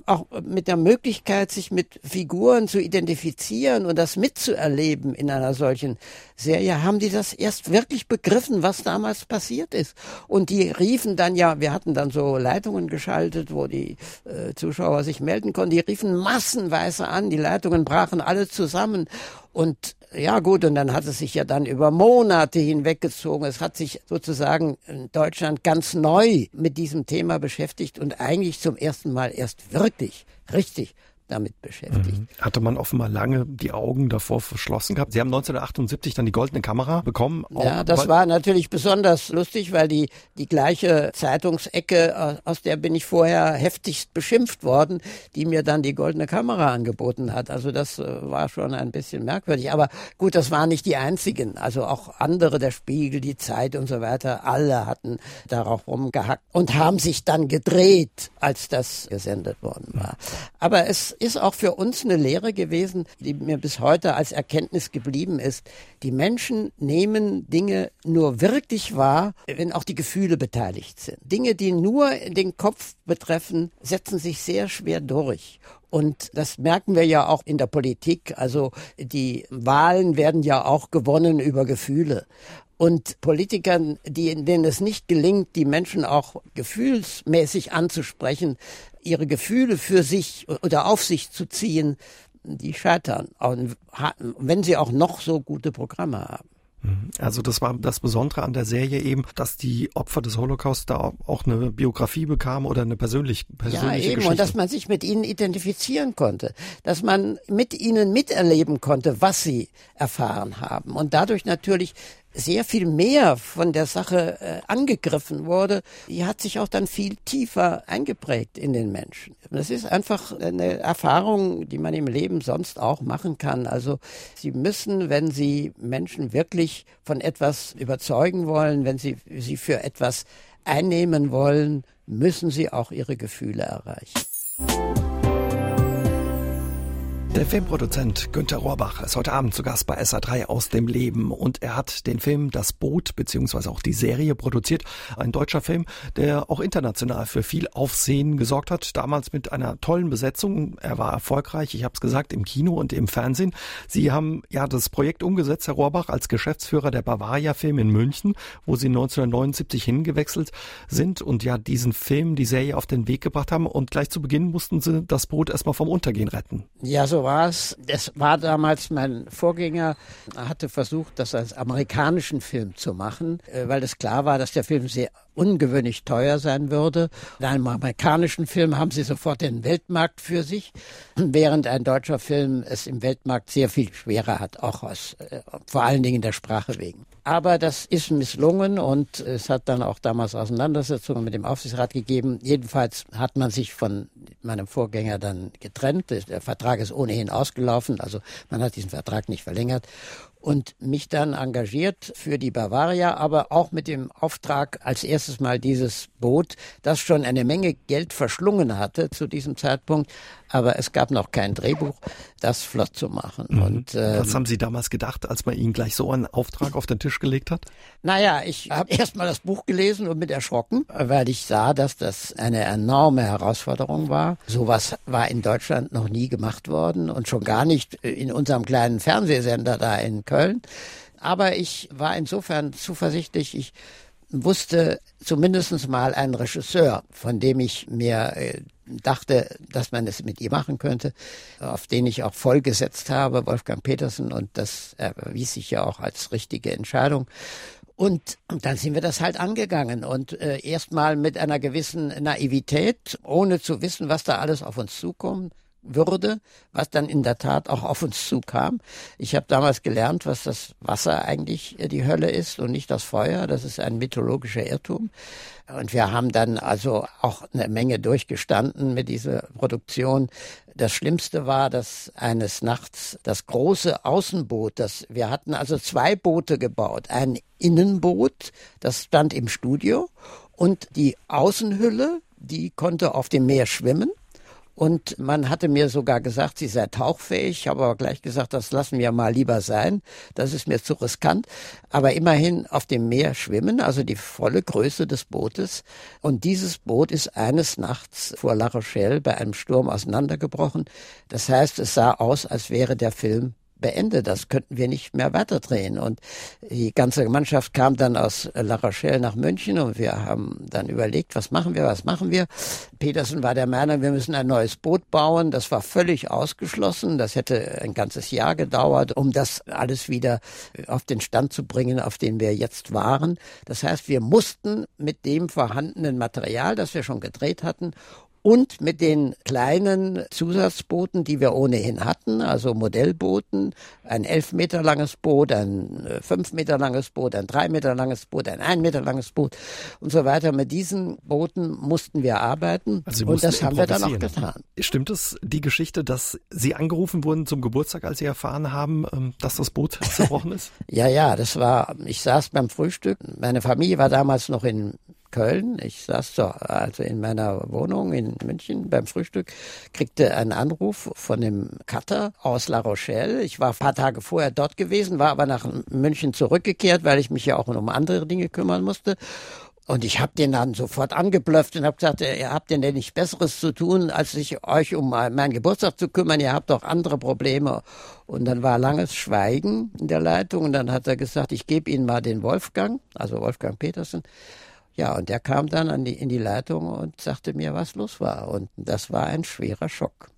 S2: auch mit der Möglichkeit, sich mit Figuren zu identifizieren und das mitzuerleben in einer solchen Serie, haben die das erst wirklich begriffen, was damals passiert ist. Und die riefen dann ja, wir hatten dann so Leitungen geschaltet, wo die äh, Zuschauer sich melden konnten, die riefen massenweise an, die Leitungen brachen alle zusammen und ja gut, und dann hat es sich ja dann über Monate hinweggezogen. Es hat sich sozusagen in Deutschland ganz neu mit diesem Thema beschäftigt und eigentlich zum ersten Mal erst wirklich richtig damit beschäftigt. Mhm.
S1: Hatte man offenbar lange die Augen davor verschlossen gehabt. Sie haben 1978 dann die goldene Kamera bekommen.
S2: Ja, das war natürlich besonders lustig, weil die, die gleiche Zeitungsecke, aus der bin ich vorher heftigst beschimpft worden, die mir dann die goldene Kamera angeboten hat. Also das äh, war schon ein bisschen merkwürdig. Aber gut, das waren nicht die einzigen. Also auch andere, der Spiegel, die Zeit und so weiter, alle hatten darauf rumgehackt und haben sich dann gedreht, als das gesendet worden war. Aber es ist auch für uns eine Lehre gewesen, die mir bis heute als Erkenntnis geblieben ist. Die Menschen nehmen Dinge nur wirklich wahr, wenn auch die Gefühle beteiligt sind. Dinge, die nur den Kopf betreffen, setzen sich sehr schwer durch. Und das merken wir ja auch in der Politik. Also die Wahlen werden ja auch gewonnen über Gefühle. Und Politikern, die, denen es nicht gelingt, die Menschen auch gefühlsmäßig anzusprechen, ihre Gefühle für sich oder auf sich zu ziehen, die scheitern, wenn sie auch noch so gute Programme haben.
S1: Also das war das Besondere an der Serie eben, dass die Opfer des Holocaust da auch eine Biografie bekamen oder eine persönlich, persönliche ja, eben, Geschichte.
S2: Und dass man sich mit ihnen identifizieren konnte, dass man mit ihnen miterleben konnte, was sie erfahren haben und dadurch natürlich sehr viel mehr von der Sache äh, angegriffen wurde, die hat sich auch dann viel tiefer eingeprägt in den Menschen. Das ist einfach eine Erfahrung, die man im Leben sonst auch machen kann. Also Sie müssen, wenn Sie Menschen wirklich von etwas überzeugen wollen, wenn Sie sie für etwas einnehmen wollen, müssen Sie auch Ihre Gefühle erreichen.
S1: Der Filmproduzent Günter Rohrbach ist heute Abend zu Gast bei SA3 aus dem Leben und er hat den Film Das Boot beziehungsweise auch die Serie produziert. Ein deutscher Film, der auch international für viel Aufsehen gesorgt hat. Damals mit einer tollen Besetzung. Er war erfolgreich, ich habe es gesagt, im Kino und im Fernsehen. Sie haben ja das Projekt umgesetzt, Herr Rohrbach, als Geschäftsführer der Bavaria Film in München, wo Sie 1979 hingewechselt sind und ja diesen Film, die Serie auf den Weg gebracht haben. Und gleich zu Beginn mussten Sie das Boot erstmal vom Untergehen retten.
S2: Ja, so war es. Es war damals mein Vorgänger, hatte versucht, das als amerikanischen Film zu machen, äh, weil es klar war, dass der Film sehr ungewöhnlich teuer sein würde. In einem amerikanischen Film haben sie sofort den Weltmarkt für sich, während ein deutscher Film es im Weltmarkt sehr viel schwerer hat, auch aus, äh, vor allen Dingen der Sprache wegen. Aber das ist misslungen und es hat dann auch damals Auseinandersetzungen mit dem Aufsichtsrat gegeben. Jedenfalls hat man sich von meinem Vorgänger dann getrennt. Der Vertrag ist ohnehin ausgelaufen, also man hat diesen Vertrag nicht verlängert und mich dann engagiert für die Bavaria, aber auch mit dem Auftrag als erstes Mal dieses Boot, das schon eine Menge Geld verschlungen hatte zu diesem Zeitpunkt, aber es gab noch kein Drehbuch, das flott zu machen.
S1: Mhm. Und, ähm, Was haben Sie damals gedacht, als man Ihnen gleich so einen Auftrag auf den Tisch gelegt hat?
S2: Naja, ich habe erst mal das Buch gelesen und mit erschrocken, weil ich sah, dass das eine enorme Herausforderung war. Sowas war in Deutschland noch nie gemacht worden und schon gar nicht in unserem kleinen Fernsehsender da in Köln. Aber ich war insofern zuversichtlich, ich wusste zumindest mal einen Regisseur, von dem ich mir äh, dachte, dass man es mit ihr machen könnte, auf den ich auch vollgesetzt habe, Wolfgang Petersen, und das erwies sich ja auch als richtige Entscheidung. Und dann sind wir das halt angegangen und äh, erstmal mit einer gewissen Naivität, ohne zu wissen, was da alles auf uns zukommt würde, was dann in der Tat auch auf uns zukam. Ich habe damals gelernt, was das Wasser eigentlich äh, die Hölle ist und nicht das Feuer. Das ist ein mythologischer Irrtum. Und wir haben dann also auch eine Menge durchgestanden mit dieser Produktion. Das Schlimmste war, dass eines Nachts das große Außenboot, das wir hatten also zwei Boote gebaut, ein Innenboot, das stand im Studio und die Außenhülle, die konnte auf dem Meer schwimmen und man hatte mir sogar gesagt, sie sei tauchfähig. Habe aber gleich gesagt, das lassen wir mal lieber sein. Das ist mir zu riskant. Aber immerhin auf dem Meer schwimmen, also die volle Größe des Bootes. Und dieses Boot ist eines Nachts vor La Rochelle bei einem Sturm auseinandergebrochen. Das heißt, es sah aus, als wäre der Film beendet. Das könnten wir nicht mehr weiterdrehen. Und die ganze Mannschaft kam dann aus La Rochelle nach München und wir haben dann überlegt, was machen wir, was machen wir. Petersen war der Meinung, wir müssen ein neues Boot bauen. Das war völlig ausgeschlossen. Das hätte ein ganzes Jahr gedauert, um das alles wieder auf den Stand zu bringen, auf den wir jetzt waren. Das heißt, wir mussten mit dem vorhandenen Material, das wir schon gedreht hatten, und mit den kleinen Zusatzbooten, die wir ohnehin hatten, also Modellbooten, ein elf Meter langes Boot, ein äh, fünf Meter langes Boot, ein drei Meter langes Boot, ein ein Meter langes Boot und so weiter. Mit diesen Booten mussten wir arbeiten also und das haben wir dann auch getan.
S1: Stimmt es, die Geschichte, dass Sie angerufen wurden zum Geburtstag, als Sie erfahren haben, ähm, dass das Boot zerbrochen ist?
S2: ja, ja, das war, ich saß beim Frühstück, meine Familie war damals noch in Köln. Ich saß so, also in meiner Wohnung in München beim Frühstück, kriegte einen Anruf von dem Cutter aus La Rochelle. Ich war ein paar Tage vorher dort gewesen, war aber nach München zurückgekehrt, weil ich mich ja auch um andere Dinge kümmern musste. Und ich habe den dann sofort angeblöfft und habe gesagt, ihr habt denn denn nicht Besseres zu tun, als sich euch um meinen Geburtstag zu kümmern. Ihr habt doch andere Probleme. Und dann war langes Schweigen in der Leitung. Und dann hat er gesagt, ich gebe Ihnen mal den Wolfgang, also Wolfgang Petersen. Ja, und der kam dann die, in die Leitung und sagte mir, was los war. Und das war ein schwerer Schock.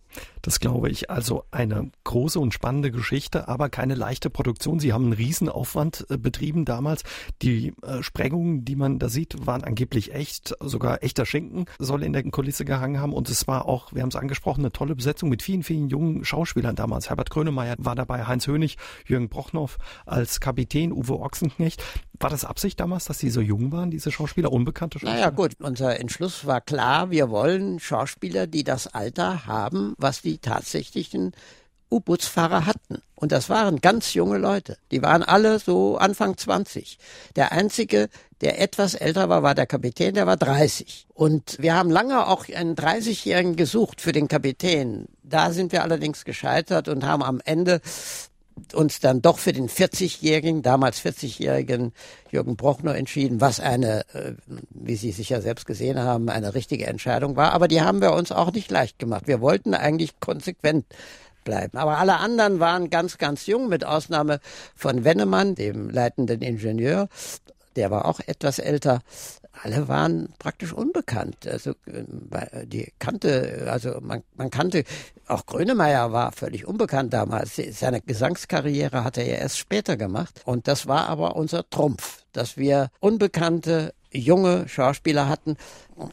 S1: Das glaube ich. Also eine große und spannende Geschichte, aber keine leichte Produktion. Sie haben einen Riesenaufwand äh, betrieben damals. Die äh, Sprengungen, die man da sieht, waren angeblich echt. Sogar echter Schinken soll in der Kulisse gehangen haben. Und es war auch, wir haben es angesprochen, eine tolle Besetzung mit vielen, vielen jungen Schauspielern damals. Herbert Grönemeyer war dabei, Heinz Hönig, Jürgen Brochnow als Kapitän, Uwe Ochsenknecht. War das Absicht damals, dass sie so jung waren, diese Schauspieler, unbekannte Schauspieler?
S2: Naja gut, unser Entschluss war klar, wir wollen Schauspieler, die das Alter haben, was die tatsächlichen U-Bootsfahrer hatten. Und das waren ganz junge Leute. Die waren alle so Anfang 20. Der einzige, der etwas älter war, war der Kapitän, der war 30. Und wir haben lange auch einen 30-Jährigen gesucht für den Kapitän. Da sind wir allerdings gescheitert und haben am Ende uns dann doch für den 40-jährigen, damals 40-jährigen Jürgen Brochner entschieden, was eine, äh, wie Sie sicher selbst gesehen haben, eine richtige Entscheidung war. Aber die haben wir uns auch nicht leicht gemacht. Wir wollten eigentlich konsequent bleiben. Aber alle anderen waren ganz, ganz jung, mit Ausnahme von Wennemann, dem leitenden Ingenieur. Der war auch etwas älter alle waren praktisch unbekannt. Also äh, die kannte, also man, man kannte, auch Grönemeyer war völlig unbekannt damals. Seine Gesangskarriere hat er ja erst später gemacht. Und das war aber unser Trumpf, dass wir unbekannte junge Schauspieler hatten.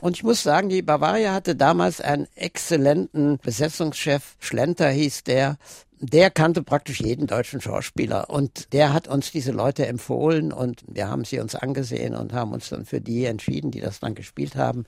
S2: Und ich muss sagen, die Bavaria hatte damals einen exzellenten Besetzungschef. Schlenter hieß der der kannte praktisch jeden deutschen Schauspieler und der hat uns diese Leute empfohlen und wir haben sie uns angesehen und haben uns dann für die entschieden, die das dann gespielt haben.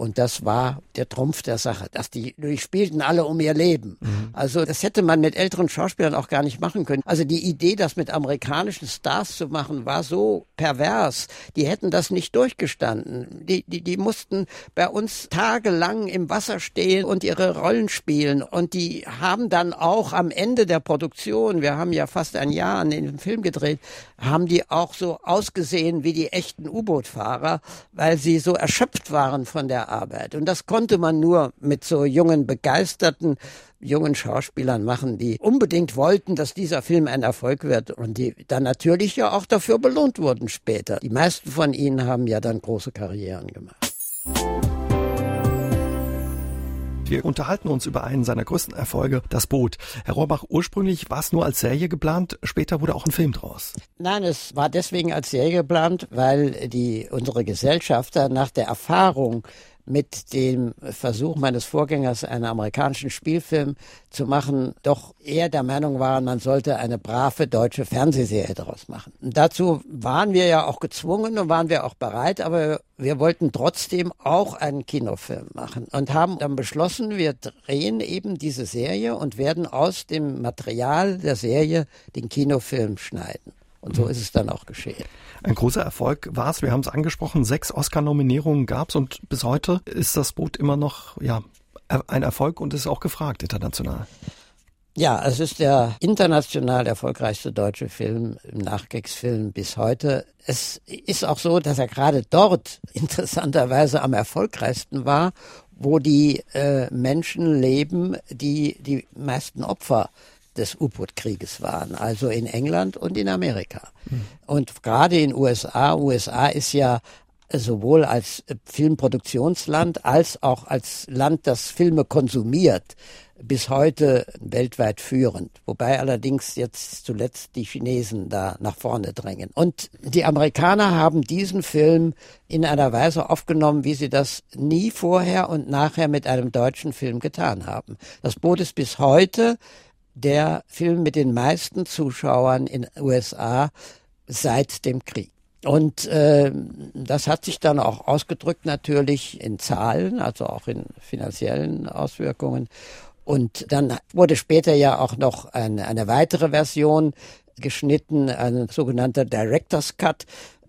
S2: Und das war der Trumpf der Sache, dass die, die spielten alle um ihr Leben. Mhm. Also das hätte man mit älteren Schauspielern auch gar nicht machen können. Also die Idee, das mit amerikanischen Stars zu machen, war so pervers. Die hätten das nicht durchgestanden. Die, die, die mussten bei uns tagelang im Wasser stehen und ihre Rollen spielen. Und die haben dann auch am Ende der Produktion, wir haben ja fast ein Jahr an dem Film gedreht, haben die auch so ausgesehen wie die echten U-Boot-Fahrer, weil sie so erschöpft waren von der Arbeit. Und das konnte man nur mit so jungen, begeisterten, jungen Schauspielern machen, die unbedingt wollten, dass dieser Film ein Erfolg wird und die dann natürlich ja auch dafür belohnt wurden später. Die meisten von ihnen haben ja dann große Karrieren gemacht.
S1: Wir unterhalten uns über einen seiner größten Erfolge, Das Boot. Herr Rohrbach, ursprünglich war es nur als Serie geplant, später wurde auch ein Film draus.
S2: Nein, es war deswegen als Serie geplant, weil die unsere Gesellschafter nach der Erfahrung mit dem Versuch meines Vorgängers, einen amerikanischen Spielfilm zu machen, doch eher der Meinung waren, man sollte eine brave deutsche Fernsehserie daraus machen. Und dazu waren wir ja auch gezwungen und waren wir auch bereit, aber wir wollten trotzdem auch einen Kinofilm machen und haben dann beschlossen, wir drehen eben diese Serie und werden aus dem Material der Serie den Kinofilm schneiden. Und so ist es dann auch geschehen.
S1: Ein großer Erfolg war es, wir haben es angesprochen, sechs Oscar-Nominierungen gab es und bis heute ist das Boot immer noch ja, ein Erfolg und ist auch gefragt international.
S2: Ja, es ist der international erfolgreichste deutsche Film im Nachkriegsfilm bis heute. Es ist auch so, dass er gerade dort interessanterweise am erfolgreichsten war, wo die äh, Menschen leben, die die meisten Opfer des U-Boot-Krieges waren, also in England und in Amerika. Mhm. Und gerade in USA, USA ist ja sowohl als Filmproduktionsland als auch als Land, das Filme konsumiert, bis heute weltweit führend. Wobei allerdings jetzt zuletzt die Chinesen da nach vorne drängen. Und die Amerikaner haben diesen Film in einer Weise aufgenommen, wie sie das nie vorher und nachher mit einem deutschen Film getan haben. Das Boot ist bis heute der Film mit den meisten Zuschauern in den USA seit dem Krieg. Und äh, das hat sich dann auch ausgedrückt natürlich in Zahlen, also auch in finanziellen Auswirkungen. Und dann wurde später ja auch noch eine, eine weitere Version geschnitten, ein sogenannter Director's Cut.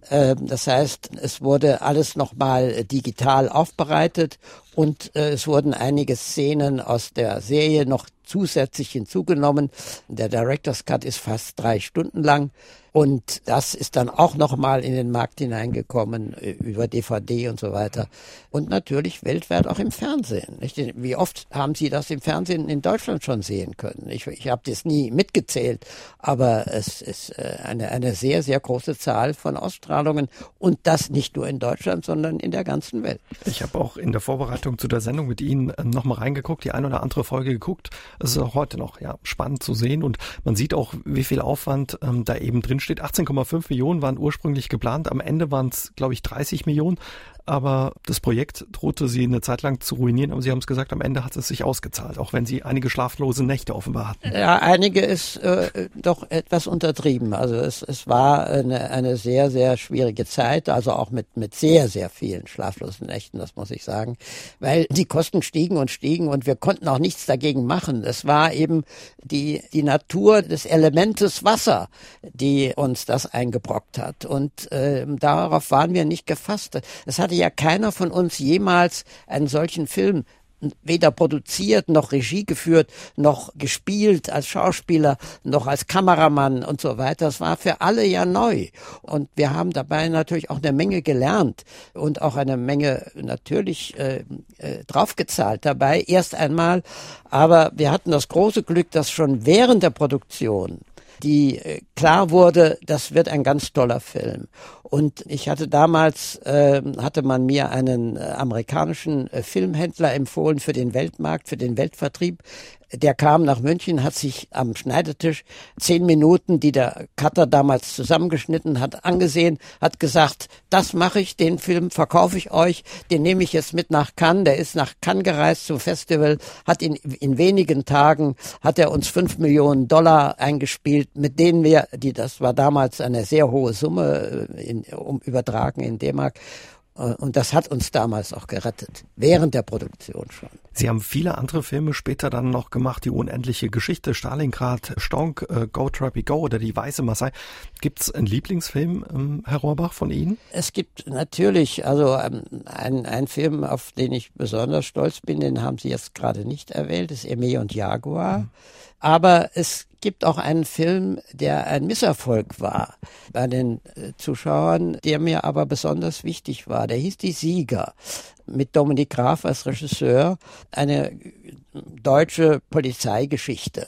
S2: Äh, das heißt, es wurde alles nochmal digital aufbereitet und äh, es wurden einige Szenen aus der Serie noch zusätzlich hinzugenommen. Der Director's Cut ist fast drei Stunden lang. Und das ist dann auch nochmal in den Markt hineingekommen äh, über DVD und so weiter. Und natürlich weltweit auch im Fernsehen. Wie oft haben Sie das im Fernsehen in Deutschland schon sehen können? Ich, ich habe das nie mitgezählt, aber es ist äh, eine, eine sehr, sehr große Zahl von Ausstrahlungen und das nicht nur in Deutschland, sondern in der ganzen Welt.
S1: Ich habe auch in der Vorbereitung zu der Sendung mit Ihnen äh, nochmal reingeguckt, die ein oder andere Folge geguckt. Es ist auch heute noch ja, spannend zu sehen und man sieht auch, wie viel Aufwand ähm, da eben drin steht. 18,5 Millionen waren ursprünglich geplant. Am Ende waren es, glaube ich, 30 Millionen aber das Projekt drohte sie eine Zeit lang zu ruinieren. Aber Sie haben es gesagt, am Ende hat es sich ausgezahlt, auch wenn Sie einige schlaflose Nächte offenbar hatten.
S2: Ja, einige ist äh, doch etwas untertrieben. Also es, es war eine, eine sehr, sehr schwierige Zeit, also auch mit, mit sehr, sehr vielen schlaflosen Nächten, das muss ich sagen, weil die Kosten stiegen und stiegen und wir konnten auch nichts dagegen machen. Es war eben die, die Natur des Elementes Wasser, die uns das eingebrockt hat. Und äh, darauf waren wir nicht gefasst. Es hat hatte ja keiner von uns jemals einen solchen Film weder produziert noch Regie geführt, noch gespielt als Schauspieler, noch als Kameramann und so weiter. Das war für alle ja neu. Und wir haben dabei natürlich auch eine Menge gelernt und auch eine Menge natürlich äh, äh, draufgezahlt dabei. Erst einmal, aber wir hatten das große Glück, dass schon während der Produktion die äh, klar wurde, das wird ein ganz toller Film. Und ich hatte damals, äh, hatte man mir einen äh, amerikanischen äh, Filmhändler empfohlen für den Weltmarkt, für den Weltvertrieb. Der kam nach München, hat sich am Schneidetisch zehn Minuten, die der Cutter damals zusammengeschnitten hat, angesehen, hat gesagt, das mache ich, den Film verkaufe ich euch, den nehme ich jetzt mit nach Cannes. Der ist nach Cannes gereist zum Festival, hat in, in wenigen Tagen, hat er uns fünf Millionen Dollar eingespielt, mit denen wir, die, das war damals eine sehr hohe Summe, äh, in, um, übertragen in D-Mark. Äh, und das hat uns damals auch gerettet, während der Produktion schon.
S1: Sie haben viele andere Filme später dann noch gemacht, die unendliche Geschichte, Stalingrad, Stonk, äh, Go Trappy Go oder die Weiße Maasai. Gibt es einen Lieblingsfilm, ähm, Herr Rohrbach, von Ihnen?
S2: Es gibt natürlich, also ähm, ein, ein Film, auf den ich besonders stolz bin, den haben Sie jetzt gerade nicht erwähnt, ist Eme und Jaguar. Mhm. Aber es gibt auch einen Film, der ein Misserfolg war bei den äh, Zuschauern, der mir aber besonders wichtig war. Der hieß Die Sieger mit Dominik Graf als Regisseur. Eine deutsche Polizeigeschichte.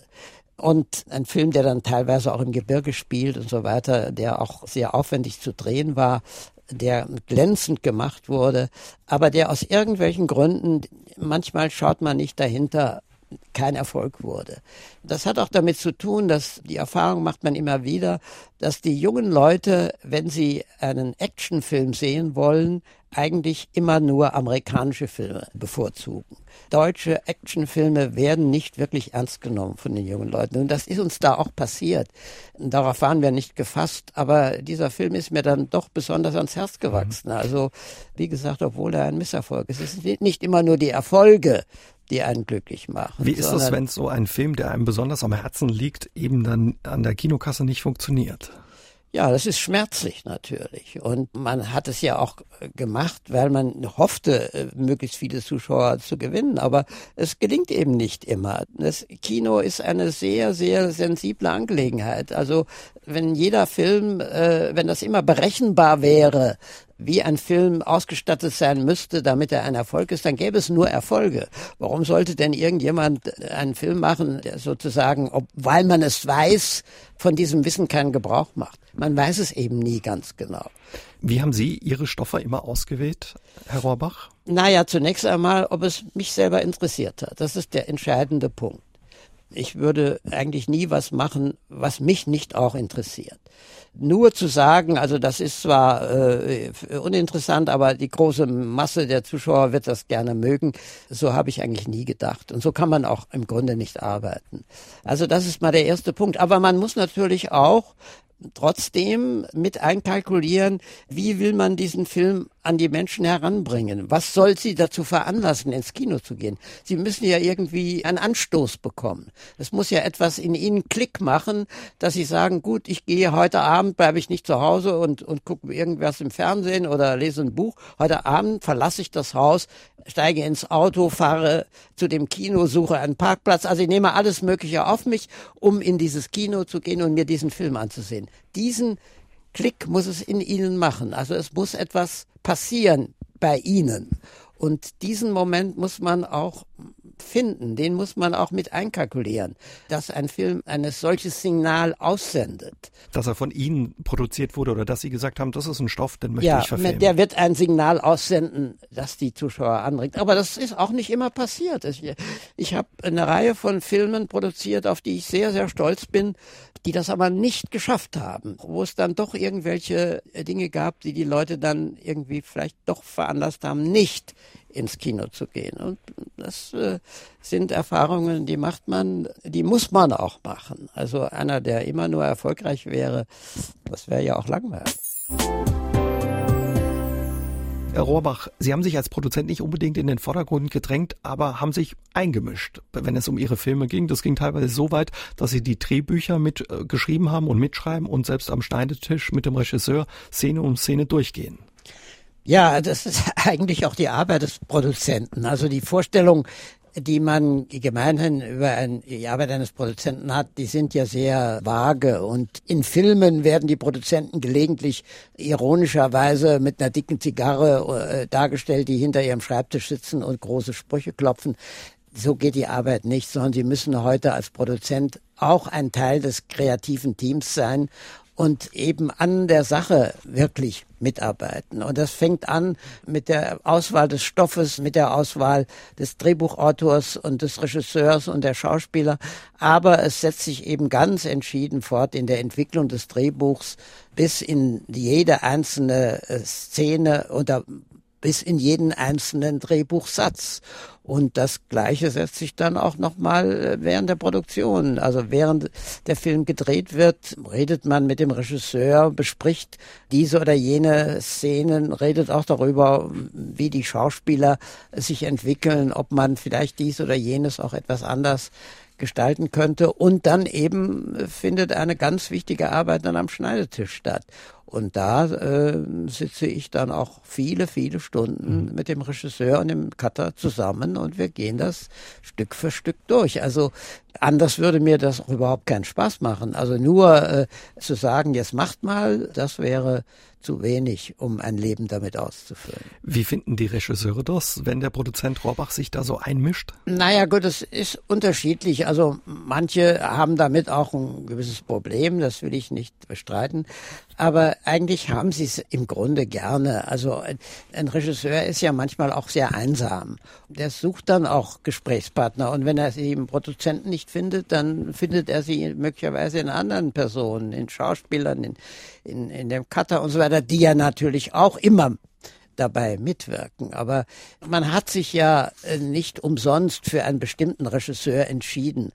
S2: Und ein Film, der dann teilweise auch im Gebirge spielt und so weiter, der auch sehr aufwendig zu drehen war, der glänzend gemacht wurde, aber der aus irgendwelchen Gründen, manchmal schaut man nicht dahinter, kein Erfolg wurde. Das hat auch damit zu tun, dass die Erfahrung macht man immer wieder, dass die jungen Leute, wenn sie einen Actionfilm sehen wollen, eigentlich immer nur amerikanische Filme bevorzugen. Deutsche Actionfilme werden nicht wirklich ernst genommen von den jungen Leuten. Und das ist uns da auch passiert. Darauf waren wir nicht gefasst, aber dieser Film ist mir dann doch besonders ans Herz gewachsen. Mhm. Also, wie gesagt, obwohl er ein Misserfolg ist. Es sind nicht immer nur die Erfolge, die einen glücklich machen.
S1: Wie ist es, wenn so ein Film, der einem besonders am Herzen liegt, eben dann an der Kinokasse nicht funktioniert?
S2: Ja, das ist schmerzlich natürlich. Und man hat es ja auch äh, gemacht, weil man hoffte, äh, möglichst viele Zuschauer zu gewinnen. Aber es gelingt eben nicht immer. Das Kino ist eine sehr, sehr sensible Angelegenheit. Also wenn jeder Film, äh, wenn das immer berechenbar wäre, wie ein Film ausgestattet sein müsste, damit er ein Erfolg ist, dann gäbe es nur Erfolge. Warum sollte denn irgendjemand einen Film machen, der sozusagen, ob, weil man es weiß, von diesem Wissen keinen Gebrauch macht? Man weiß es eben nie ganz genau.
S1: Wie haben Sie Ihre Stoffe immer ausgewählt, Herr Rohrbach?
S2: Naja, zunächst einmal, ob es mich selber interessiert hat. Das ist der entscheidende Punkt. Ich würde eigentlich nie was machen, was mich nicht auch interessiert. Nur zu sagen, also das ist zwar äh, uninteressant, aber die große Masse der Zuschauer wird das gerne mögen, so habe ich eigentlich nie gedacht. Und so kann man auch im Grunde nicht arbeiten. Also das ist mal der erste Punkt. Aber man muss natürlich auch trotzdem mit einkalkulieren, wie will man diesen Film an die Menschen heranbringen? Was soll sie dazu veranlassen, ins Kino zu gehen? Sie müssen ja irgendwie einen Anstoß bekommen. Es muss ja etwas in ihnen Klick machen, dass sie sagen, gut, ich gehe heute Abend, bleibe ich nicht zu Hause und, und gucke irgendwas im Fernsehen oder lese ein Buch. Heute Abend verlasse ich das Haus, steige ins Auto, fahre zu dem Kino, suche einen Parkplatz. Also ich nehme alles Mögliche auf mich, um in dieses Kino zu gehen und mir diesen Film anzusehen. Diesen Klick muss es in ihnen machen. Also es muss etwas passieren bei ihnen. Und diesen Moment muss man auch finden, den muss man auch mit einkalkulieren, dass ein Film ein solches Signal aussendet.
S1: Dass er von Ihnen produziert wurde oder dass Sie gesagt haben, das ist ein Stoff, den möchte
S2: ja,
S1: ich verfilmen.
S2: Der wird ein Signal aussenden, das die Zuschauer anregt. Aber das ist auch nicht immer passiert. Ich, ich habe eine Reihe von Filmen produziert, auf die ich sehr, sehr stolz bin, die das aber nicht geschafft haben, wo es dann doch irgendwelche Dinge gab, die die Leute dann irgendwie vielleicht doch veranlasst haben, nicht ins Kino zu gehen. Und das äh, sind Erfahrungen, die macht man, die muss man auch machen. Also einer, der immer nur erfolgreich wäre, das wäre ja auch langweilig.
S1: Herr Rohrbach, Sie haben sich als Produzent nicht unbedingt in den Vordergrund gedrängt, aber haben sich eingemischt, wenn es um Ihre Filme ging. Das ging teilweise so weit, dass Sie die Drehbücher mitgeschrieben äh, haben und mitschreiben und selbst am Schneidetisch mit dem Regisseur Szene um Szene durchgehen.
S2: Ja, das ist eigentlich auch die Arbeit des Produzenten. Also die Vorstellung, die man gemeinhin über ein, die Arbeit eines Produzenten hat, die sind ja sehr vage. Und in Filmen werden die Produzenten gelegentlich ironischerweise mit einer dicken Zigarre äh, dargestellt, die hinter ihrem Schreibtisch sitzen und große Sprüche klopfen. So geht die Arbeit nicht, sondern sie müssen heute als Produzent auch ein Teil des kreativen Teams sein und eben an der Sache wirklich mitarbeiten. Und das fängt an mit der Auswahl des Stoffes, mit der Auswahl des Drehbuchautors und des Regisseurs und der Schauspieler. Aber es setzt sich eben ganz entschieden fort in der Entwicklung des Drehbuchs bis in jede einzelne äh, Szene oder bis in jeden einzelnen Drehbuchsatz. Und das Gleiche setzt sich dann auch nochmal äh, während der Produktion. Also während der Film gedreht wird, redet man mit dem Regisseur, bespricht diese oder jene Szenen, redet auch darüber, wie die Schauspieler sich entwickeln, ob man vielleicht dies oder jenes auch etwas anders gestalten könnte. Und dann eben findet eine ganz wichtige Arbeit dann am Schneidetisch statt. Und da äh, sitze ich dann auch viele, viele Stunden mhm. mit dem Regisseur und dem Cutter zusammen und wir gehen das Stück für Stück durch. Also anders würde mir das auch überhaupt keinen Spaß machen. Also nur äh, zu sagen, jetzt macht mal, das wäre zu wenig, um ein Leben damit auszufüllen.
S1: Wie finden die Regisseure das, wenn der Produzent Rohrbach sich da so einmischt?
S2: Naja gut, es ist unterschiedlich. Also manche haben damit auch ein gewisses Problem, das will ich nicht bestreiten. Aber eigentlich haben sie es im Grunde gerne. Also ein Regisseur ist ja manchmal auch sehr einsam. Der sucht dann auch Gesprächspartner. Und wenn er sie im Produzenten nicht findet, dann findet er sie möglicherweise in anderen Personen, in Schauspielern, in, in, in dem Cutter und so weiter, die ja natürlich auch immer dabei mitwirken. Aber man hat sich ja äh, nicht umsonst für einen bestimmten Regisseur entschieden,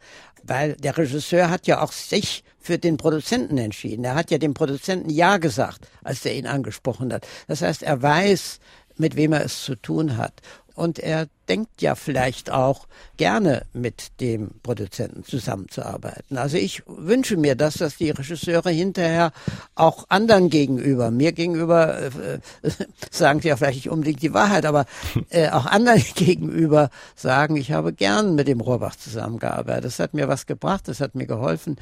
S2: weil der Regisseur hat ja auch sich für den Produzenten entschieden. Er hat ja dem Produzenten Ja gesagt, als er ihn angesprochen hat. Das heißt, er weiß, mit wem er es zu tun hat und er denkt ja vielleicht auch gerne mit dem Produzenten zusammenzuarbeiten. Also ich wünsche mir das, dass die Regisseure hinterher auch anderen gegenüber, mir gegenüber, äh, sagen sie ja vielleicht nicht unbedingt die Wahrheit, aber äh, auch anderen gegenüber sagen, ich habe gern mit dem Rohrbach zusammengearbeitet. Das hat mir was gebracht, das hat mir geholfen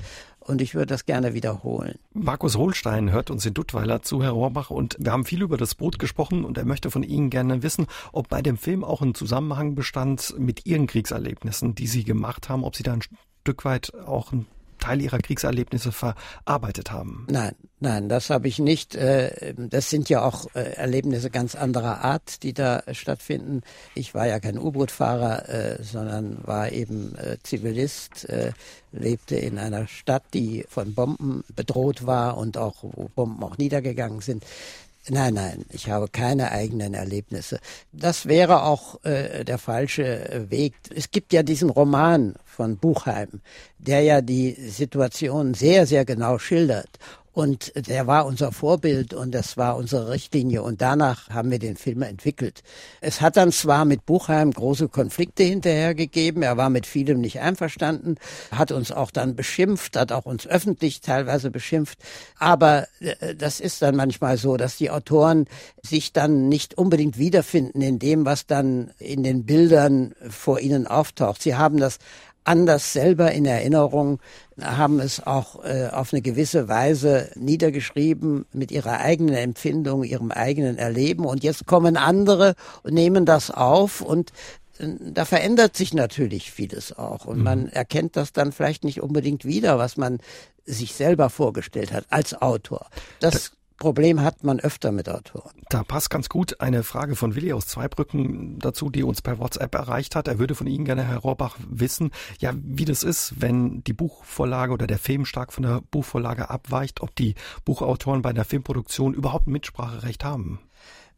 S2: und ich würde das gerne wiederholen.
S1: Markus Holstein hört uns in Duttweiler zu, Herr Rohrbach, und wir haben viel über das Boot gesprochen und er möchte von Ihnen gerne wissen, ob bei dem Film auch ein Zusammenhang bestand mit Ihren Kriegserlebnissen, die Sie gemacht haben, ob Sie da ein Stück weit auch ein Teil ihrer Kriegserlebnisse verarbeitet haben.
S2: Nein, nein, das habe ich nicht. Äh, das sind ja auch äh, Erlebnisse ganz anderer Art, die da stattfinden. Ich war ja kein U-Boot-Fahrer, äh, sondern war eben Zivilist, lebte in einer Stadt, die von Bomben bedroht war und auch wo Bomben auch niedergegangen sind. Nein, nein, ich habe keine eigenen Erlebnisse. Das wäre auch äh, der falsche Weg. Es gibt ja diesen Roman von Buchheim, der ja die Situation sehr, sehr genau schildert. Und der war unser Vorbild und das war unsere Richtlinie. Und danach haben wir den Film entwickelt. Es hat dann zwar mit Buchheim große Konflikte hinterher gegeben. Er war mit vielem nicht einverstanden, hat uns auch dann beschimpft, hat auch uns öffentlich teilweise beschimpft. Aber äh, das ist dann manchmal so, dass die Autoren sich dann nicht unbedingt wiederfinden in dem, was dann in den Bildern vor ihnen auftaucht. Sie haben das anders selber in Erinnerung, haben es auch äh, auf eine gewisse Weise niedergeschrieben mit ihrer eigenen Empfindung, ihrem eigenen Erleben. Und jetzt kommen andere und nehmen das auf und äh, da verändert sich natürlich vieles auch und man mhm. erkennt das dann vielleicht nicht unbedingt wieder, was man sich selber vorgestellt hat als Autor. Das Problem hat man öfter mit Autoren.
S1: Da passt ganz gut eine Frage von Willi aus Zweibrücken dazu, die uns per WhatsApp erreicht hat. Er würde von Ihnen gerne, Herr Rohrbach, wissen, ja, wie das ist, wenn die Buchvorlage oder der Film stark von der Buchvorlage abweicht, ob die Buchautoren bei der Filmproduktion überhaupt ein Mitspracherecht haben.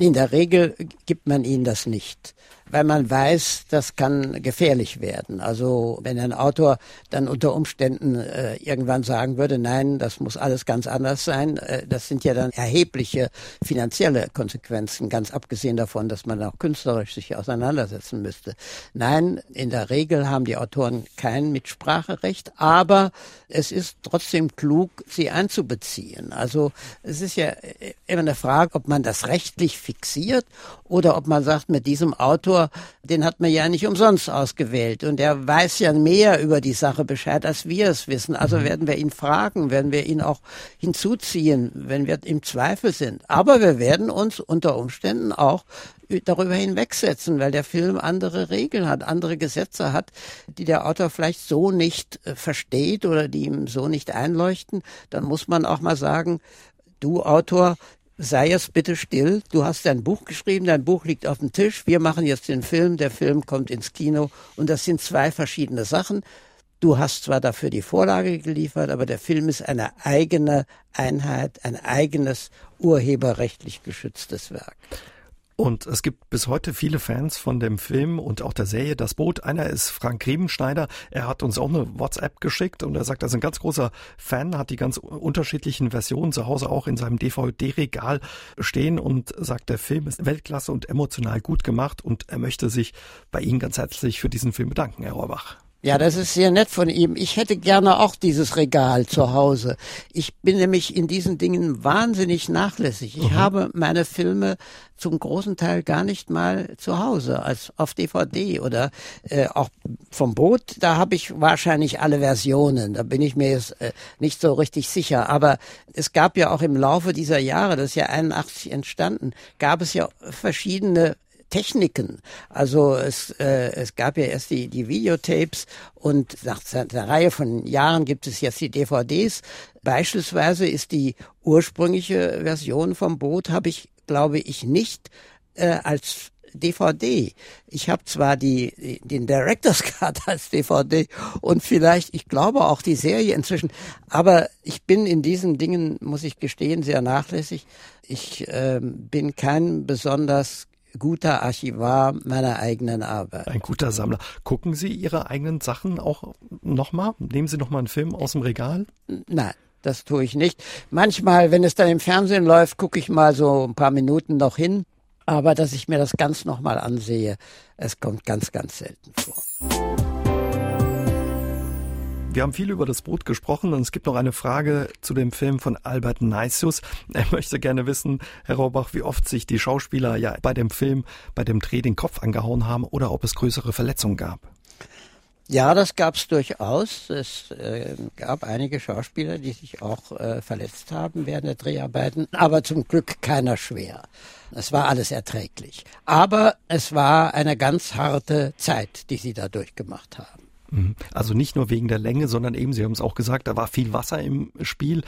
S2: In der Regel gibt man ihnen das nicht weil man weiß, das kann gefährlich werden. Also wenn ein Autor dann unter Umständen äh, irgendwann sagen würde, nein, das muss alles ganz anders sein, äh, das sind ja dann erhebliche finanzielle Konsequenzen, ganz abgesehen davon, dass man auch künstlerisch sich auseinandersetzen müsste. Nein, in der Regel haben die Autoren kein Mitspracherecht, aber es ist trotzdem klug, sie einzubeziehen. Also es ist ja immer eine Frage, ob man das rechtlich fixiert oder ob man sagt, mit diesem Autor, den hat man ja nicht umsonst ausgewählt und er weiß ja mehr über die Sache Bescheid, als wir es wissen. Also mhm. werden wir ihn fragen, werden wir ihn auch hinzuziehen, wenn wir im Zweifel sind. Aber wir werden uns unter Umständen auch darüber hinwegsetzen, weil der Film andere Regeln hat, andere Gesetze hat, die der Autor vielleicht so nicht äh, versteht oder die ihm so nicht einleuchten. Dann muss man auch mal sagen, du Autor, sei es bitte still. Du hast dein Buch geschrieben, dein Buch liegt auf dem Tisch. Wir machen jetzt den Film, der Film kommt ins Kino und das sind zwei verschiedene Sachen. Du hast zwar dafür die Vorlage geliefert, aber der Film ist eine eigene Einheit, ein eigenes urheberrechtlich geschütztes Werk.
S1: Und es gibt bis heute viele Fans von dem Film und auch der Serie Das Boot. Einer ist Frank Riebenschneider. Er hat uns auch eine WhatsApp geschickt und er sagt, er ist ein ganz großer Fan, hat die ganz unterschiedlichen Versionen zu Hause auch in seinem DVD-Regal stehen und sagt, der Film ist Weltklasse und emotional gut gemacht und er möchte sich bei Ihnen ganz herzlich für diesen Film bedanken, Herr Rohrbach.
S2: Ja, das ist sehr nett von ihm. Ich hätte gerne auch dieses Regal zu Hause. Ich bin nämlich in diesen Dingen wahnsinnig nachlässig. Ich mhm. habe meine Filme zum großen Teil gar nicht mal zu Hause, als auf DVD oder äh, auch vom Boot. Da habe ich wahrscheinlich alle Versionen. Da bin ich mir jetzt äh, nicht so richtig sicher. Aber es gab ja auch im Laufe dieser Jahre, das ist ja 81 entstanden, gab es ja verschiedene Techniken. Also es, äh, es gab ja erst die, die Videotapes und nach einer Reihe von Jahren gibt es jetzt die DVDs. Beispielsweise ist die ursprüngliche Version vom Boot, habe ich, glaube ich, nicht äh, als DVD. Ich habe zwar die, den Director's Cut als DVD und vielleicht, ich glaube auch die Serie inzwischen, aber ich bin in diesen Dingen, muss ich gestehen, sehr nachlässig. Ich äh, bin kein besonders guter Archivar meiner eigenen Arbeit.
S1: Ein guter Sammler. Gucken Sie Ihre eigenen Sachen auch nochmal? Nehmen Sie nochmal einen Film aus dem Regal?
S2: Nein. Das tue ich nicht. Manchmal, wenn es dann im Fernsehen läuft, gucke ich mal so ein paar Minuten noch hin. Aber dass ich mir das ganz nochmal ansehe, es kommt ganz, ganz selten vor.
S1: Wir haben viel über das Boot gesprochen und es gibt noch eine Frage zu dem Film von Albert Neisius. Er möchte gerne wissen, Herr Raubach, wie oft sich die Schauspieler ja bei dem Film, bei dem Dreh den Kopf angehauen haben oder ob es größere Verletzungen gab.
S2: Ja, das gab es durchaus. Es äh, gab einige Schauspieler, die sich auch äh, verletzt haben während der Dreharbeiten, aber zum Glück keiner schwer. Es war alles erträglich. Aber es war eine ganz harte Zeit, die sie da durchgemacht haben.
S1: Mhm. Also nicht nur wegen der Länge, sondern eben, Sie haben es auch gesagt, da war viel Wasser im Spiel